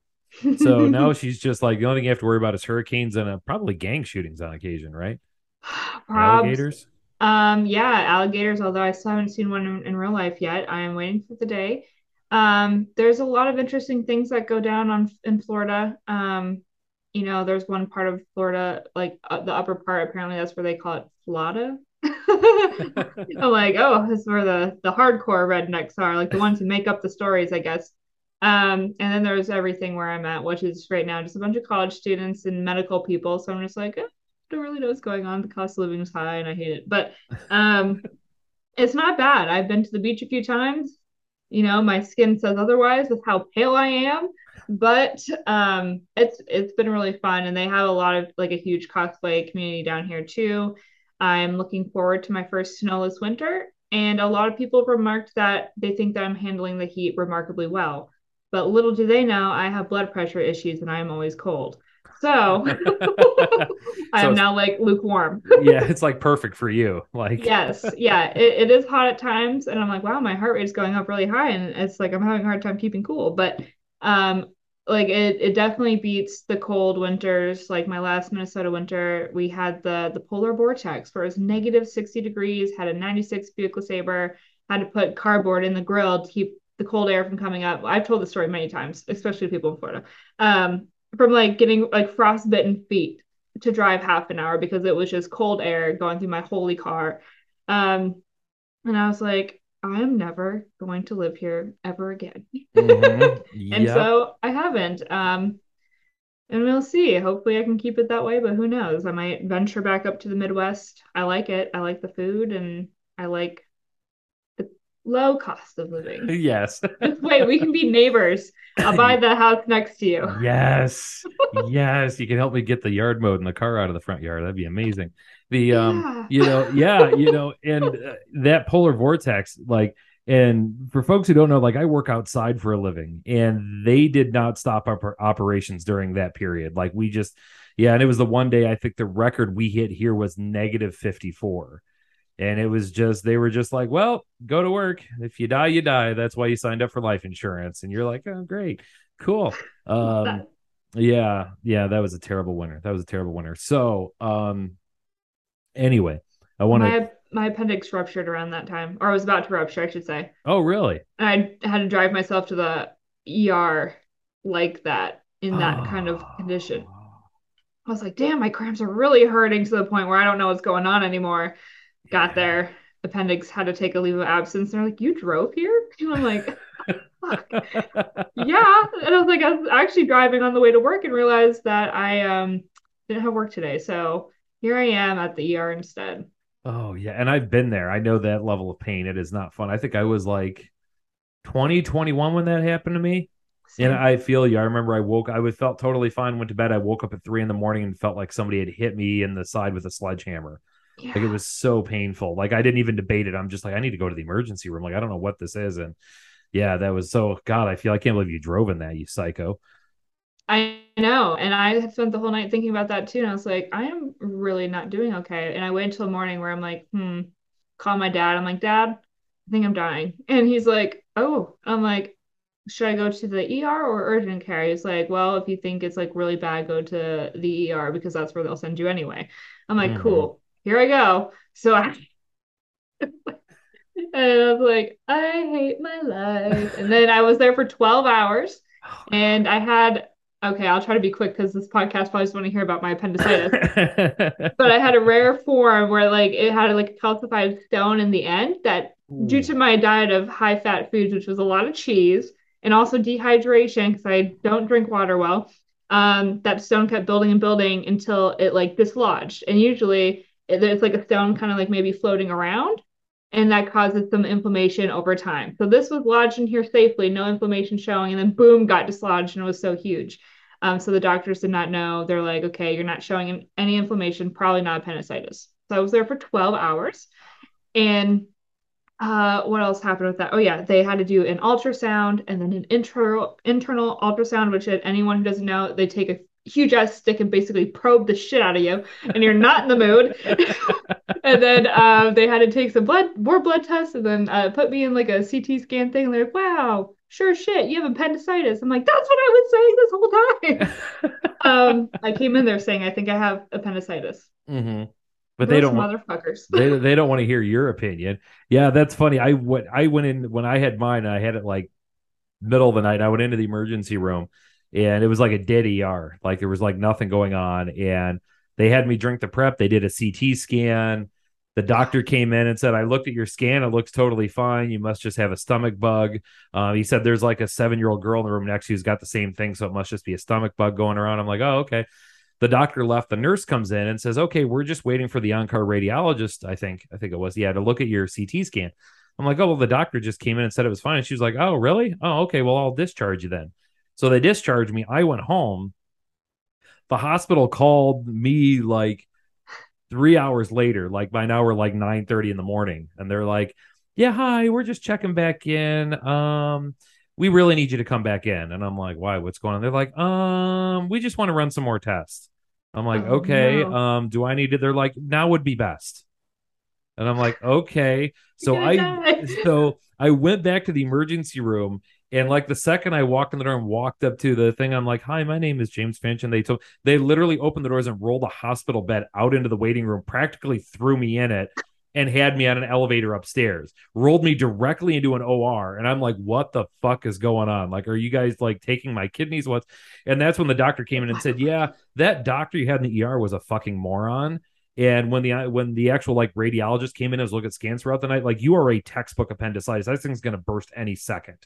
Speaker 1: so now she's just like the only thing you have to worry about is hurricanes and uh, probably gang shootings on occasion, right?
Speaker 2: Alligators. Um, yeah, alligators. Although I still haven't seen one in, in real life yet, I am waiting for the day. Um, there's a lot of interesting things that go down on in Florida. Um, you know, there's one part of Florida, like uh, the upper part. Apparently, that's where they call it Florida. I'm like, oh, this is where the the hardcore rednecks are, like the ones who make up the stories, I guess. Um, and then there's everything where I'm at, which is right now just a bunch of college students and medical people. So I'm just like, eh, I don't really know what's going on. The cost of living is high and I hate it. But um, it's not bad. I've been to the beach a few times. You know, my skin says otherwise with how pale I am. But um, it's it's been really fun, and they have a lot of like a huge cosplay community down here too. I'm looking forward to my first snowless winter, and a lot of people remarked that they think that I'm handling the heat remarkably well. But little do they know, I have blood pressure issues and I am always cold. So I am now like lukewarm.
Speaker 1: yeah, it's like perfect for you. Like
Speaker 2: yes, yeah, it, it is hot at times, and I'm like, wow, my heart rate is going up really high, and it's like I'm having a hard time keeping cool. But um, like it, it definitely beats the cold winters. Like my last Minnesota winter, we had the the polar vortex where it was negative 60 degrees, had a 96 Buick LeSabre, had to put cardboard in the grill to keep the cold air from coming up. I've told the story many times, especially to people in Florida. Um, from like getting like frostbitten feet to drive half an hour because it was just cold air going through my holy car. Um, and I was like, I am never going to live here ever again. Mm-hmm. and yep. so I haven't. Um, and we'll see. Hopefully, I can keep it that way, but who knows? I might venture back up to the Midwest. I like it. I like the food and I like low cost of living.
Speaker 1: Yes.
Speaker 2: Wait, we can be neighbors. I'll buy the house next to you.
Speaker 1: Yes. yes. You can help me get the yard mode and the car out of the front yard. That'd be amazing. The, um, yeah. you know, yeah, you know, and uh, that polar vortex, like, and for folks who don't know, like I work outside for a living, and they did not stop our operations during that period. Like we just, yeah, and it was the one day I think the record we hit here was negative 54. And it was just, they were just like, well, go to work. If you die, you die. That's why you signed up for life insurance. And you're like, oh, great, cool. Um, yeah, yeah, that was a terrible winner. That was a terrible winner. So, um, anyway, I want to
Speaker 2: my appendix ruptured around that time, or I was about to rupture, I should say.
Speaker 1: Oh, really?
Speaker 2: And I had to drive myself to the ER like that in that oh. kind of condition. I was like, damn, my cramps are really hurting to the point where I don't know what's going on anymore. Got yeah. there, appendix had to take a leave of absence. And they're like, you drove here? And I'm like, fuck. yeah. And I was like, I was actually driving on the way to work and realized that I um didn't have work today. So here I am at the ER instead.
Speaker 1: Oh yeah, and I've been there. I know that level of pain. It is not fun. I think I was like 20, 21 when that happened to me. Same. And I feel you. I remember I woke. I felt totally fine. Went to bed. I woke up at three in the morning and felt like somebody had hit me in the side with a sledgehammer. Yeah. Like it was so painful. Like I didn't even debate it. I'm just like I need to go to the emergency room. Like I don't know what this is. And yeah, that was so. God, I feel I can't believe you drove in that. You psycho.
Speaker 2: I know. And I had spent the whole night thinking about that too. And I was like, I am really not doing okay. And I wait until the morning where I'm like, hmm, call my dad. I'm like, Dad, I think I'm dying. And he's like, Oh, I'm like, should I go to the ER or urgent care? He's like, Well, if you think it's like really bad, go to the ER because that's where they'll send you anyway. I'm like, mm-hmm. Cool, here I go. So I and I was like, I hate my life. And then I was there for 12 hours and I had Okay, I'll try to be quick because this podcast probably just want to hear about my appendicitis. but I had a rare form where like it had like a calcified stone in the end that Ooh. due to my diet of high fat foods, which was a lot of cheese and also dehydration because I don't drink water well, um, that stone kept building and building until it like dislodged. And usually it's like a stone kind of like maybe floating around and that causes some inflammation over time. So this was lodged in here safely, no inflammation showing, and then boom, got dislodged and it was so huge. Um, so the doctors did not know. They're like, okay, you're not showing any inflammation, probably not appendicitis. So I was there for 12 hours. And uh, what else happened with that? Oh yeah, they had to do an ultrasound and then an internal internal ultrasound, which anyone who doesn't know, they take a huge ass stick and basically probe the shit out of you, and you're not in the mood. and then uh, they had to take some blood, more blood tests, and then uh, put me in like a CT scan thing. And they're like, "Wow, sure shit, you have appendicitis. I'm like, that's what I was saying this whole time. um, I came in there saying, I think I have appendicitis.
Speaker 1: Mm-hmm. But Those they don't
Speaker 2: motherfuckers.
Speaker 1: they they don't want to hear your opinion. Yeah, that's funny. I went I went in when I had mine. I had it like middle of the night. I went into the emergency room, and it was like a dead ER. Like there was like nothing going on, and they had me drink the prep. They did a CT scan. The doctor came in and said, I looked at your scan. It looks totally fine. You must just have a stomach bug. Uh, he said, There's like a seven year old girl in the room next to you who's got the same thing. So it must just be a stomach bug going around. I'm like, Oh, okay. The doctor left. The nurse comes in and says, Okay, we're just waiting for the on-call radiologist. I think, I think it was, yeah, to look at your CT scan. I'm like, Oh, well, the doctor just came in and said it was fine. And she was like, Oh, really? Oh, okay. Well, I'll discharge you then. So they discharged me. I went home. The hospital called me like three hours later, like by now we're like 9 30 in the morning, and they're like, Yeah, hi, we're just checking back in. Um, we really need you to come back in. And I'm like, Why? What's going on? They're like, Um, we just want to run some more tests. I'm like, oh, Okay, no. um, do I need to? They're like, now would be best. And I'm like, okay. So I die. so I went back to the emergency room and like the second I walked in the door and walked up to the thing, I'm like, "Hi, my name is James Finch." And they told they literally opened the doors and rolled a hospital bed out into the waiting room, practically threw me in it, and had me on an elevator upstairs, rolled me directly into an OR. And I'm like, what the fuck is going on? Like, are you guys like taking my kidneys? What's and that's when the doctor came in and said, Yeah, that doctor you had in the ER was a fucking moron. And when the when the actual like radiologist came in and was looking at scans throughout the night, like you are a textbook appendicitis. That thing's gonna burst any second.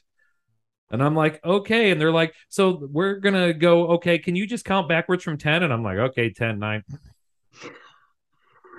Speaker 1: And I'm like, okay. And they're like, so we're gonna go, okay, can you just count backwards from 10? And I'm like, okay, 10, 9.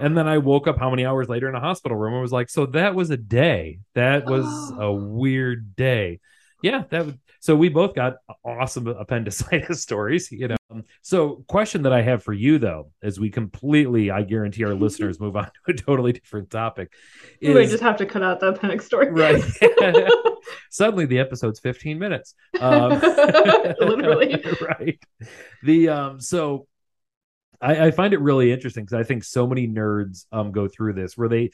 Speaker 1: And then I woke up how many hours later in a hospital room and was like, so that was a day. That was oh. a weird day. Yeah, that was so we both got awesome appendicitis stories, you know. So, question that I have for you though, as we completely, I guarantee our listeners move on to a totally different topic.
Speaker 2: Is, we just have to cut out the appendix story,
Speaker 1: right? Suddenly, the episode's fifteen minutes. Um,
Speaker 2: Literally,
Speaker 1: right? The um, so I, I find it really interesting because I think so many nerds um go through this where they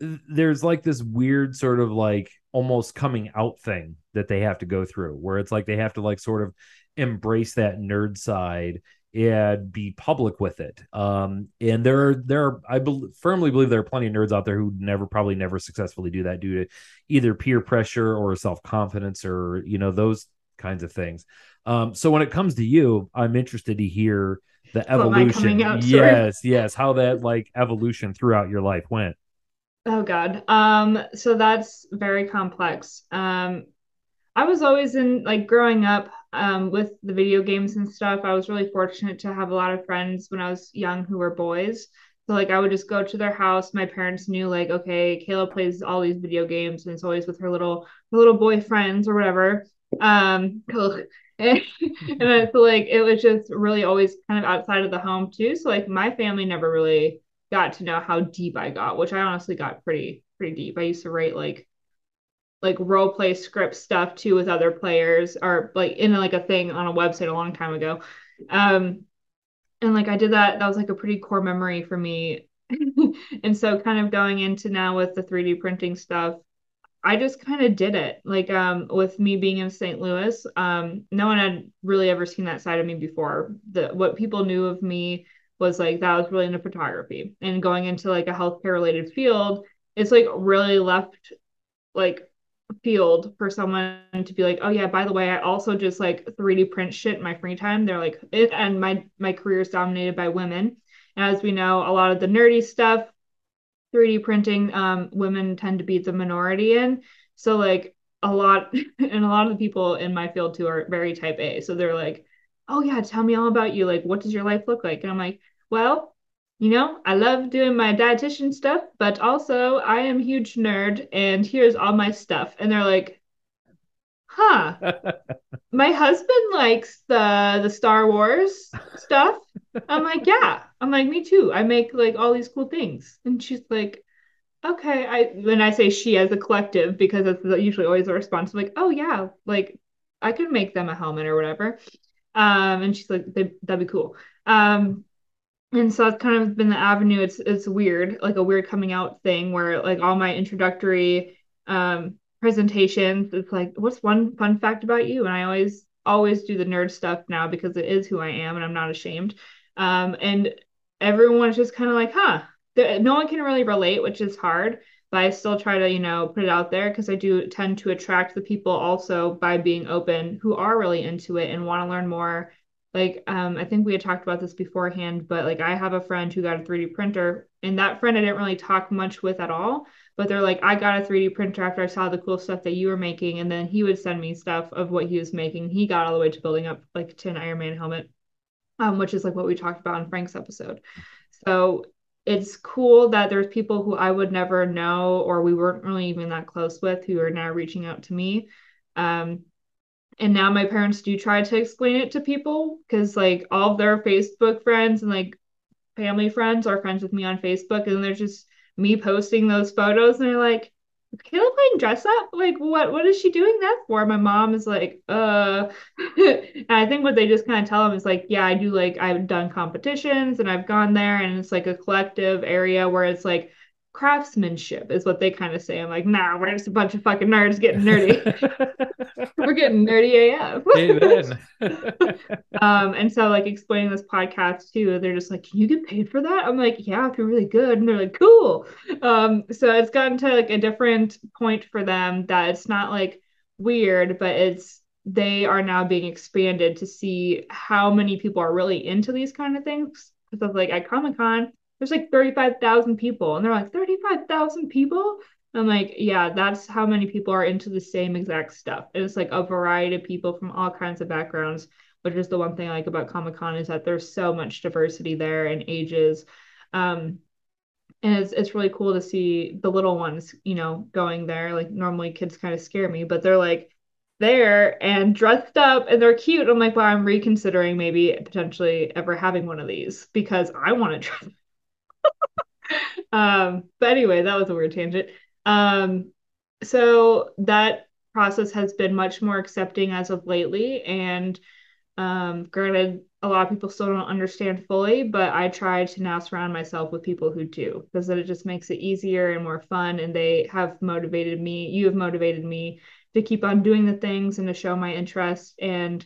Speaker 1: there's like this weird sort of like almost coming out thing that they have to go through where it's like they have to like sort of embrace that nerd side and be public with it. Um and there are there are i be- firmly believe there are plenty of nerds out there who never probably never successfully do that due to either peer pressure or self-confidence or you know those kinds of things. Um so when it comes to you i'm interested to hear the evolution. yes yes how that like evolution throughout your life went
Speaker 2: Oh God. Um, so that's very complex. Um, I was always in like growing up um, with the video games and stuff. I was really fortunate to have a lot of friends when I was young who were boys. So like I would just go to their house. My parents knew like, okay, Kayla plays all these video games and it's always with her little her little boyfriends or whatever. Um, and, and so like it was just really always kind of outside of the home too. So like my family never really got to know how deep I got, which I honestly got pretty pretty deep. I used to write like like role play script stuff too with other players or like in like a thing on a website a long time ago. Um and like I did that that was like a pretty core memory for me. and so kind of going into now with the 3D printing stuff, I just kind of did it. Like um with me being in St. Louis, um no one had really ever seen that side of me before. The what people knew of me was like that was really into photography. And going into like a healthcare related field it's like really left like field for someone to be like oh yeah by the way i also just like 3d print shit in my free time. They're like it and my my career is dominated by women. And as we know a lot of the nerdy stuff 3d printing um women tend to be the minority in. So like a lot and a lot of the people in my field too are very type a. So they're like oh yeah, tell me all about you. Like, what does your life look like? And I'm like, well, you know, I love doing my dietitian stuff, but also I am a huge nerd and here's all my stuff. And they're like, huh. my husband likes the the Star Wars stuff. I'm like, yeah. I'm like, me too. I make like all these cool things. And she's like, okay. I when I say she as a collective, because that's usually always a response, I'm like, oh yeah, like I could make them a helmet or whatever. Um, and she's like, that'd be cool. Um, and so it's kind of been the avenue. It's it's weird, like a weird coming out thing where like all my introductory um presentations, it's like, what's one fun fact about you? And I always always do the nerd stuff now because it is who I am and I'm not ashamed. Um, and everyone's just kind of like, huh, no one can really relate, which is hard but I still try to, you know, put it out there because I do tend to attract the people also by being open who are really into it and want to learn more. Like, um, I think we had talked about this beforehand, but like I have a friend who got a 3D printer, and that friend I didn't really talk much with at all. But they're like, I got a 3D printer after I saw the cool stuff that you were making, and then he would send me stuff of what he was making. He got all the way to building up like to an Iron Man helmet, um, which is like what we talked about in Frank's episode. So it's cool that there's people who I would never know or we weren't really even that close with who are now reaching out to me. Um, and now my parents do try to explain it to people because like all of their Facebook friends and like family friends are friends with me on Facebook and they're just me posting those photos and they're like, Kayla playing dress up? Like what what is she doing that for? My mom is like, uh and I think what they just kind of tell them is like, yeah, I do like I've done competitions and I've gone there and it's like a collective area where it's like craftsmanship is what they kind of say. I'm like, nah, we're just a bunch of fucking nerds getting nerdy. we're getting nerdy AF. Um, and so like explaining this podcast too, they're just like, Can you get paid for that? I'm like, Yeah, if you're really good. And they're like, Cool. Um, so it's gotten to like a different point for them that it's not like weird, but it's they are now being expanded to see how many people are really into these kind of things. Because of like at Comic Con, there's like 35,000 people. And they're like, 35,000 people? I'm like, yeah, that's how many people are into the same exact stuff. And it's like a variety of people from all kinds of backgrounds, which is the one thing I like about Comic Con is that there's so much diversity there and ages. Um, and it's it's really cool to see the little ones, you know, going there. Like normally kids kind of scare me, but they're like there and dressed up and they're cute. I'm like, well, I'm reconsidering maybe potentially ever having one of these because I want to try um, but anyway, that was a weird tangent. Um, so that process has been much more accepting as of lately. And um, granted, a lot of people still don't understand fully, but I try to now surround myself with people who do because then it just makes it easier and more fun. And they have motivated me. You have motivated me to keep on doing the things and to show my interest. And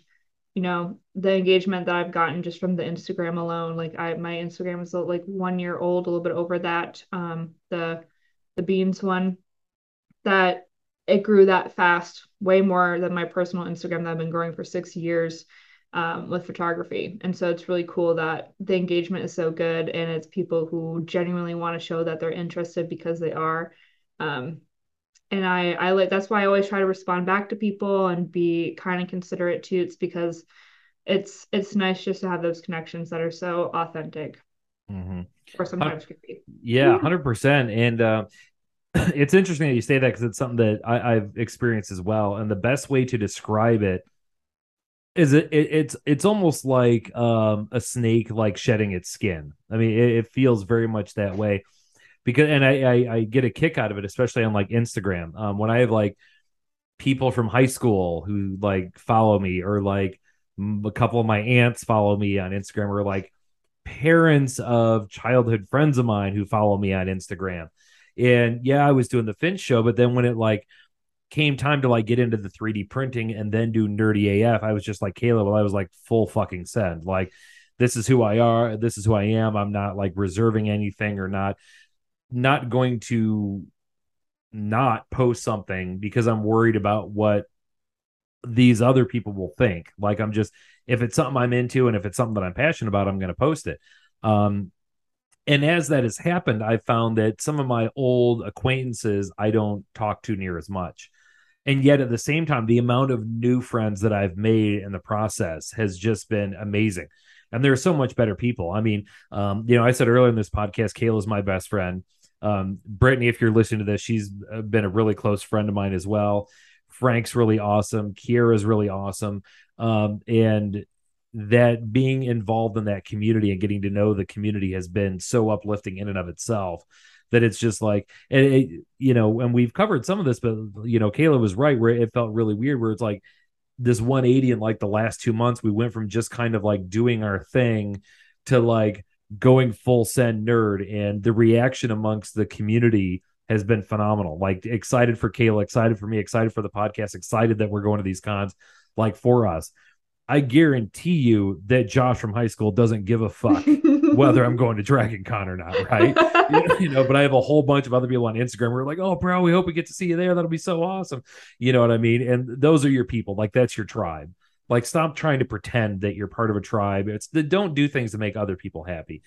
Speaker 2: you know the engagement that I've gotten just from the Instagram alone. Like I my Instagram is like one year old, a little bit over that. Um, the the beans one that it grew that fast, way more than my personal Instagram that I've been growing for six years um, with photography. And so it's really cool that the engagement is so good and it's people who genuinely want to show that they're interested because they are. Um, and I I like that's why I always try to respond back to people and be kind of considerate too. It's because it's it's nice just to have those connections that are so authentic. Mm-hmm. Or sometimes
Speaker 1: could be. Yeah, hundred percent. And uh, it's interesting that you say that because it's something that I, have experienced as well. And the best way to describe it is it, it it's it's almost like um, a snake like shedding its skin. I mean, it, it feels very much that way because and I, I, I get a kick out of it, especially on like Instagram. Um, when I have like people from high school who like follow me, or like a couple of my aunts follow me on Instagram, or like parents of childhood friends of mine who follow me on Instagram. And yeah, I was doing the Finch show, but then when it like came time to like get into the 3D printing and then do nerdy AF, I was just like Caleb. Well, I was like full fucking send. Like this is who I are. This is who I am. I'm not like reserving anything or not not going to not post something because I'm worried about what these other people will think. Like I'm just if it's something I'm into and if it's something that I'm passionate about, I'm going to post it. Um, and as that has happened, I found that some of my old acquaintances I don't talk to near as much. And yet at the same time, the amount of new friends that I've made in the process has just been amazing. And there are so much better people. I mean, um, you know, I said earlier in this podcast, Kayla's my best friend. Um, Brittany, if you're listening to this, she's been a really close friend of mine as well. Frank's really awesome. Kiera's really awesome. Um, and that being involved in that community and getting to know the community has been so uplifting in and of itself that it's just like it, you know and we've covered some of this but you know kayla was right where it felt really weird where it's like this 180 in like the last two months we went from just kind of like doing our thing to like going full send nerd and the reaction amongst the community has been phenomenal. Like excited for Kayla, excited for me, excited for the podcast, excited that we're going to these cons like for us. I guarantee you that Josh from high school doesn't give a fuck whether I'm going to Dragon Con or not, right? you know, but I have a whole bunch of other people on Instagram who are like, oh, bro, we hope we get to see you there. That'll be so awesome. You know what I mean? And those are your people. Like, that's your tribe. Like, stop trying to pretend that you're part of a tribe. It's the don't do things to make other people happy.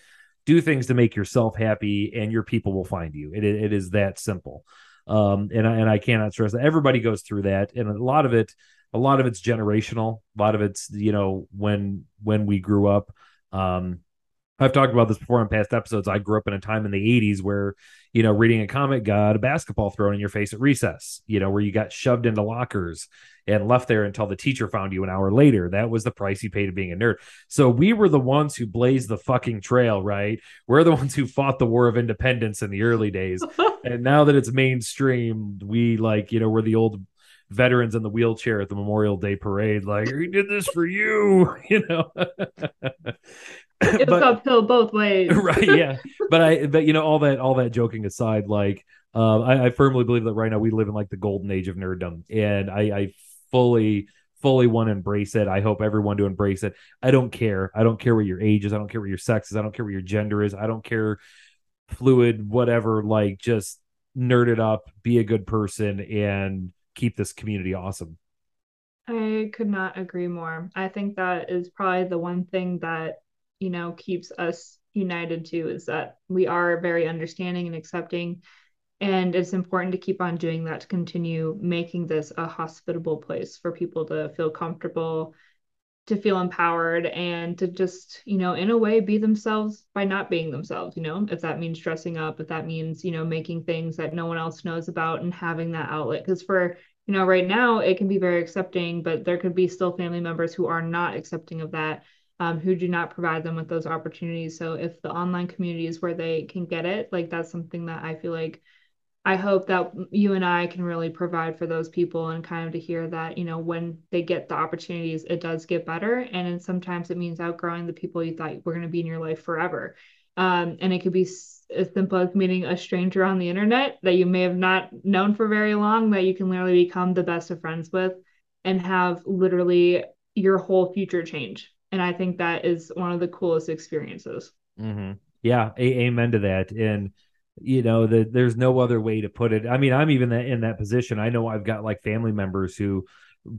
Speaker 1: Do things to make yourself happy, and your people will find you. It, it is that simple. Um, and I, and I cannot stress that everybody goes through that, and a lot of it, a lot of it's generational. A lot of it's you know when when we grew up. Um, I've talked about this before in past episodes. I grew up in a time in the 80s where, you know, reading a comic got a basketball thrown in your face at recess, you know, where you got shoved into lockers and left there until the teacher found you an hour later. That was the price you paid to being a nerd. So we were the ones who blazed the fucking trail, right? We're the ones who fought the War of Independence in the early days. and now that it's mainstream, we like, you know, we're the old veterans in the wheelchair at the Memorial Day parade, like, we did this for you, you know.
Speaker 2: it was uphill both ways.
Speaker 1: right, yeah. But I but you know, all that all that joking aside, like uh, I, I, firmly believe that right now we live in like the golden age of nerddom. And I, I fully fully want to embrace it. I hope everyone to embrace it. I don't care. I don't care what your age is. I don't care what your sex is. I don't care what your gender is. I don't care fluid, whatever. Like just nerd it up, be a good person, and keep this community awesome.
Speaker 2: I could not agree more. I think that is probably the one thing that, you know, keeps us united too is that we are very understanding and accepting and it's important to keep on doing that to continue making this a hospitable place for people to feel comfortable, to feel empowered, and to just, you know, in a way be themselves by not being themselves, you know, if that means dressing up, if that means, you know, making things that no one else knows about and having that outlet. Because for, you know, right now it can be very accepting, but there could be still family members who are not accepting of that. Um, who do not provide them with those opportunities. So if the online community is where they can get it, like that's something that I feel like I hope that you and I can really provide for those people and kind of to hear that, you know, when they get the opportunities, it does get better. And sometimes it means outgrowing the people you thought were going to be in your life forever. Um, and it could be as simple as meeting a stranger on the internet that you may have not known for very long that you can literally become the best of friends with and have literally your whole future change. And I think that is one of the coolest experiences.
Speaker 1: Mm-hmm. Yeah. A- amen to that. And, you know that there's no other way to put it i mean i'm even in that position i know i've got like family members who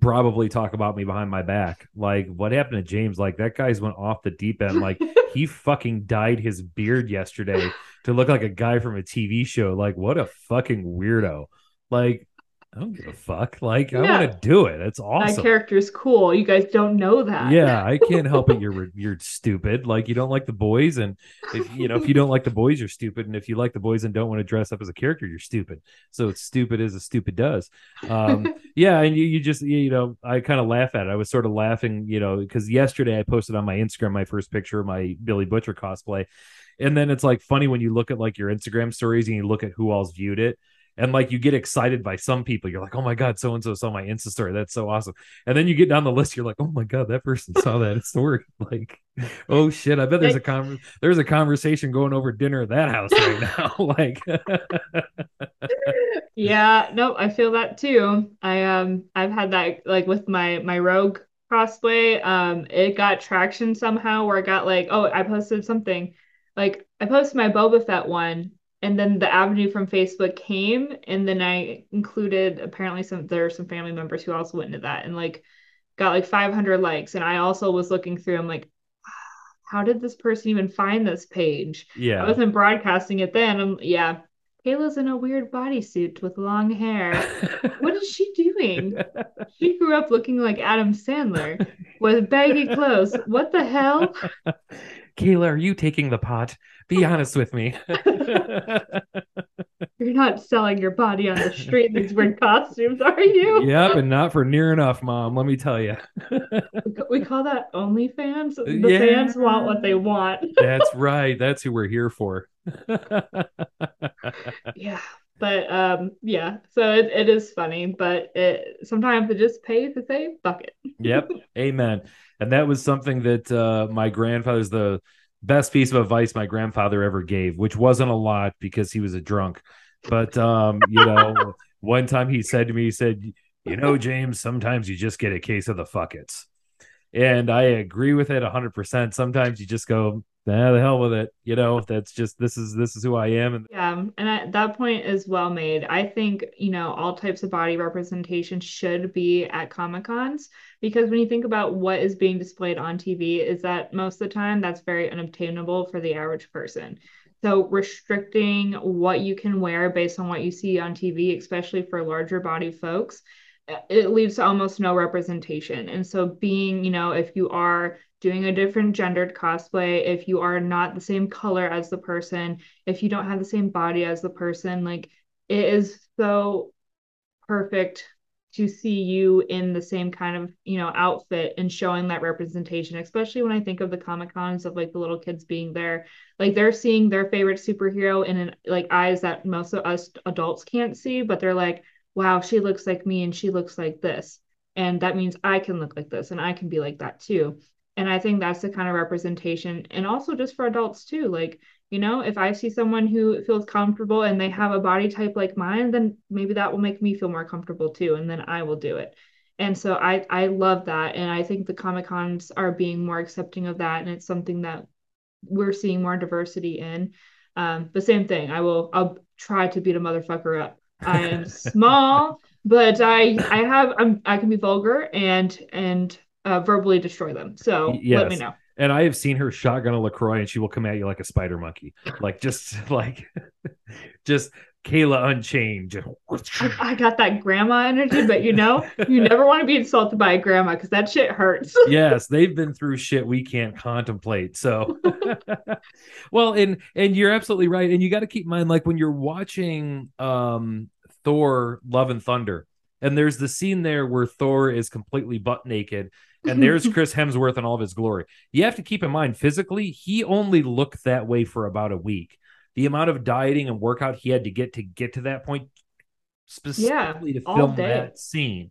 Speaker 1: probably talk about me behind my back like what happened to james like that guy's went off the deep end like he fucking dyed his beard yesterday to look like a guy from a tv show like what a fucking weirdo like I don't give a fuck. Like, yeah. I want to do it. It's awesome.
Speaker 2: That character's cool. You guys don't know that.
Speaker 1: Yeah, I can't help it. You're you're stupid. Like, you don't like the boys, and if, you know if you don't like the boys, you're stupid. And if you like the boys and don't want to dress up as a character, you're stupid. So it's stupid as a stupid does. Um, yeah, and you you just you know I kind of laugh at it. I was sort of laughing, you know, because yesterday I posted on my Instagram my first picture of my Billy Butcher cosplay, and then it's like funny when you look at like your Instagram stories and you look at who all's viewed it and like you get excited by some people. You're like oh my god so and so saw my insta story. That's so awesome. And then you get down the list you're like oh my god that person saw that story. Like oh shit i bet there's a con- there's a conversation going over dinner at that house right now. Like
Speaker 2: yeah no i feel that too. I um i've had that like with my my rogue cosplay. Um it got traction somehow where i got like oh i posted something. Like i posted my boba fett one and then the avenue from Facebook came, and then I included apparently some there are some family members who also went into that and like got like 500 likes. And I also was looking through. I'm like, ah, how did this person even find this page?
Speaker 1: Yeah,
Speaker 2: I wasn't broadcasting it then. I'm yeah. Kayla's in a weird bodysuit with long hair. what is she doing? She grew up looking like Adam Sandler with baggy clothes. What the hell?
Speaker 1: Kayla, are you taking the pot? Be honest with me.
Speaker 2: You're not selling your body on the street in these weird costumes, are you?
Speaker 1: Yep, and not for near enough, mom. Let me tell you.
Speaker 2: we call that OnlyFans. Uh, the yeah. fans want what they want.
Speaker 1: That's right. That's who we're here for.
Speaker 2: yeah, but um, yeah. So it, it is funny, but it sometimes it just pays to say fuck it.
Speaker 1: yep. Amen. And that was something that uh, my grandfather's the best piece of advice my grandfather ever gave, which wasn't a lot because he was a drunk. But um, you know, one time he said to me, he said, "You know, James, sometimes you just get a case of the fuckets." And I agree with it 100%. Sometimes you just go, nah, the hell with it. You know, that's just this is this is who I am.
Speaker 2: And yeah, and at that point is well made. I think you know all types of body representation should be at comic cons because when you think about what is being displayed on TV, is that most of the time that's very unobtainable for the average person. So restricting what you can wear based on what you see on TV, especially for larger body folks, it leaves almost no representation. And so being, you know, if you are doing a different gendered cosplay, if you are not the same color as the person, if you don't have the same body as the person, like it is so perfect to see you in the same kind of you know outfit and showing that representation especially when i think of the comic cons of like the little kids being there. Like they're seeing their favorite superhero in an, like eyes that most of us adults can't see but they're like wow she looks like me and she looks like this. And that means i can look like this and i can be like that too And I think that's the kind of representation, and also just for adults too. Like, you know, if I see someone who feels comfortable and they have a body type like mine, then maybe that will make me feel more comfortable too. And then I will do it. And so I I love that. And I think the Comic Cons are being more accepting of that. And it's something that we're seeing more diversity in. Um, but same thing, I will I'll try to beat a motherfucker up. I am small, but I I have I'm I can be vulgar and and uh, verbally destroy them. So yes. let me know.
Speaker 1: And I have seen her shotgun a LaCroix, and she will come at you like a spider monkey, like just like just Kayla Unchained.
Speaker 2: I, I, got that grandma energy, but you know, you never want to be insulted by a grandma because that shit hurts.
Speaker 1: yes, they've been through shit we can't contemplate. So, well, and and you're absolutely right, and you got to keep in mind, like when you're watching um Thor: Love and Thunder, and there's the scene there where Thor is completely butt naked and there's Chris Hemsworth in all of his glory. You have to keep in mind physically, he only looked that way for about a week. The amount of dieting and workout he had to get to get to that point, specifically yeah, to film that scene.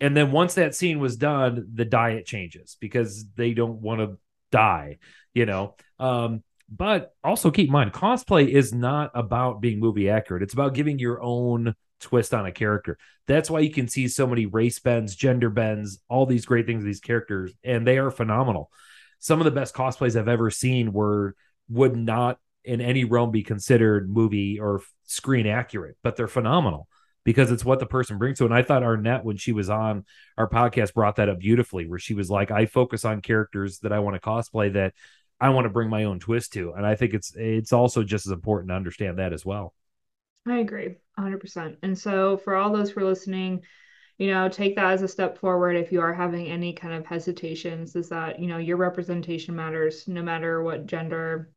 Speaker 1: And then once that scene was done, the diet changes because they don't want to die, you know. Um, but also keep in mind, cosplay is not about being movie accurate. It's about giving your own twist on a character. That's why you can see so many race bends, gender bends, all these great things, these characters, and they are phenomenal. Some of the best cosplays I've ever seen were would not in any realm be considered movie or screen accurate, but they're phenomenal because it's what the person brings to it. And I thought Arnett, when she was on our podcast, brought that up beautifully, where she was like, I focus on characters that I want to cosplay that I want to bring my own twist to. And I think it's it's also just as important to understand that as well.
Speaker 2: I agree 100%. And so, for all those who are listening, you know, take that as a step forward if you are having any kind of hesitations, is that, you know, your representation matters no matter what gender,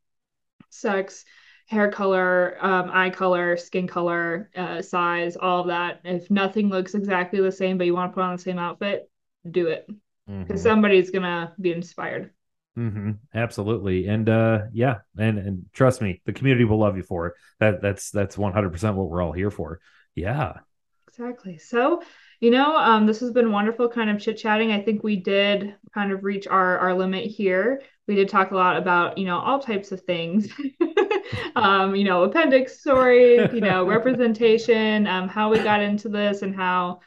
Speaker 2: sex, hair color, um, eye color, skin color, uh, size, all of that. If nothing looks exactly the same, but you want to put on the same outfit, do it because mm-hmm. somebody's going to be inspired.
Speaker 1: Mm-hmm. Absolutely, and uh, yeah, and and trust me, the community will love you for it. That that's that's one hundred percent what we're all here for. Yeah,
Speaker 2: exactly. So, you know, um, this has been wonderful, kind of chit chatting. I think we did kind of reach our our limit here. We did talk a lot about you know all types of things, um, you know, appendix stories, you know, representation, um, how we got into this, and how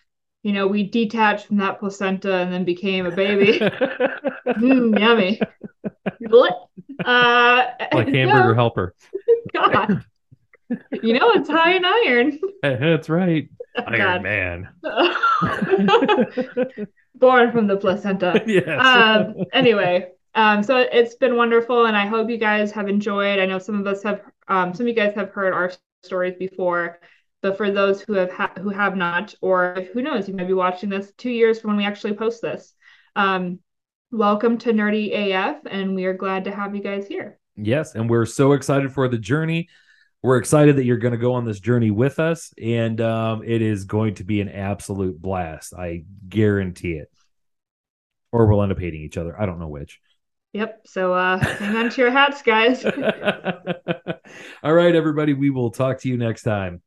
Speaker 2: you know, we detached from that placenta and then became a baby. mm, yummy.
Speaker 1: Uh, like hamburger no. helper.
Speaker 2: God. You know, it's high in iron.
Speaker 1: That's right. Iron God. Man.
Speaker 2: Born from the placenta. Yes. Um, anyway, um, so it's been wonderful, and I hope you guys have enjoyed. I know some of us have, um, some of you guys have heard our stories before. But for those who have ha- who have not, or who knows, you may be watching this two years from when we actually post this. Um, welcome to Nerdy AF, and we are glad to have you guys here.
Speaker 1: Yes, and we're so excited for the journey. We're excited that you're going to go on this journey with us, and um, it is going to be an absolute blast. I guarantee it. Or we'll end up hating each other. I don't know which.
Speaker 2: Yep. So uh, hang on to your hats, guys.
Speaker 1: All right, everybody. We will talk to you next time.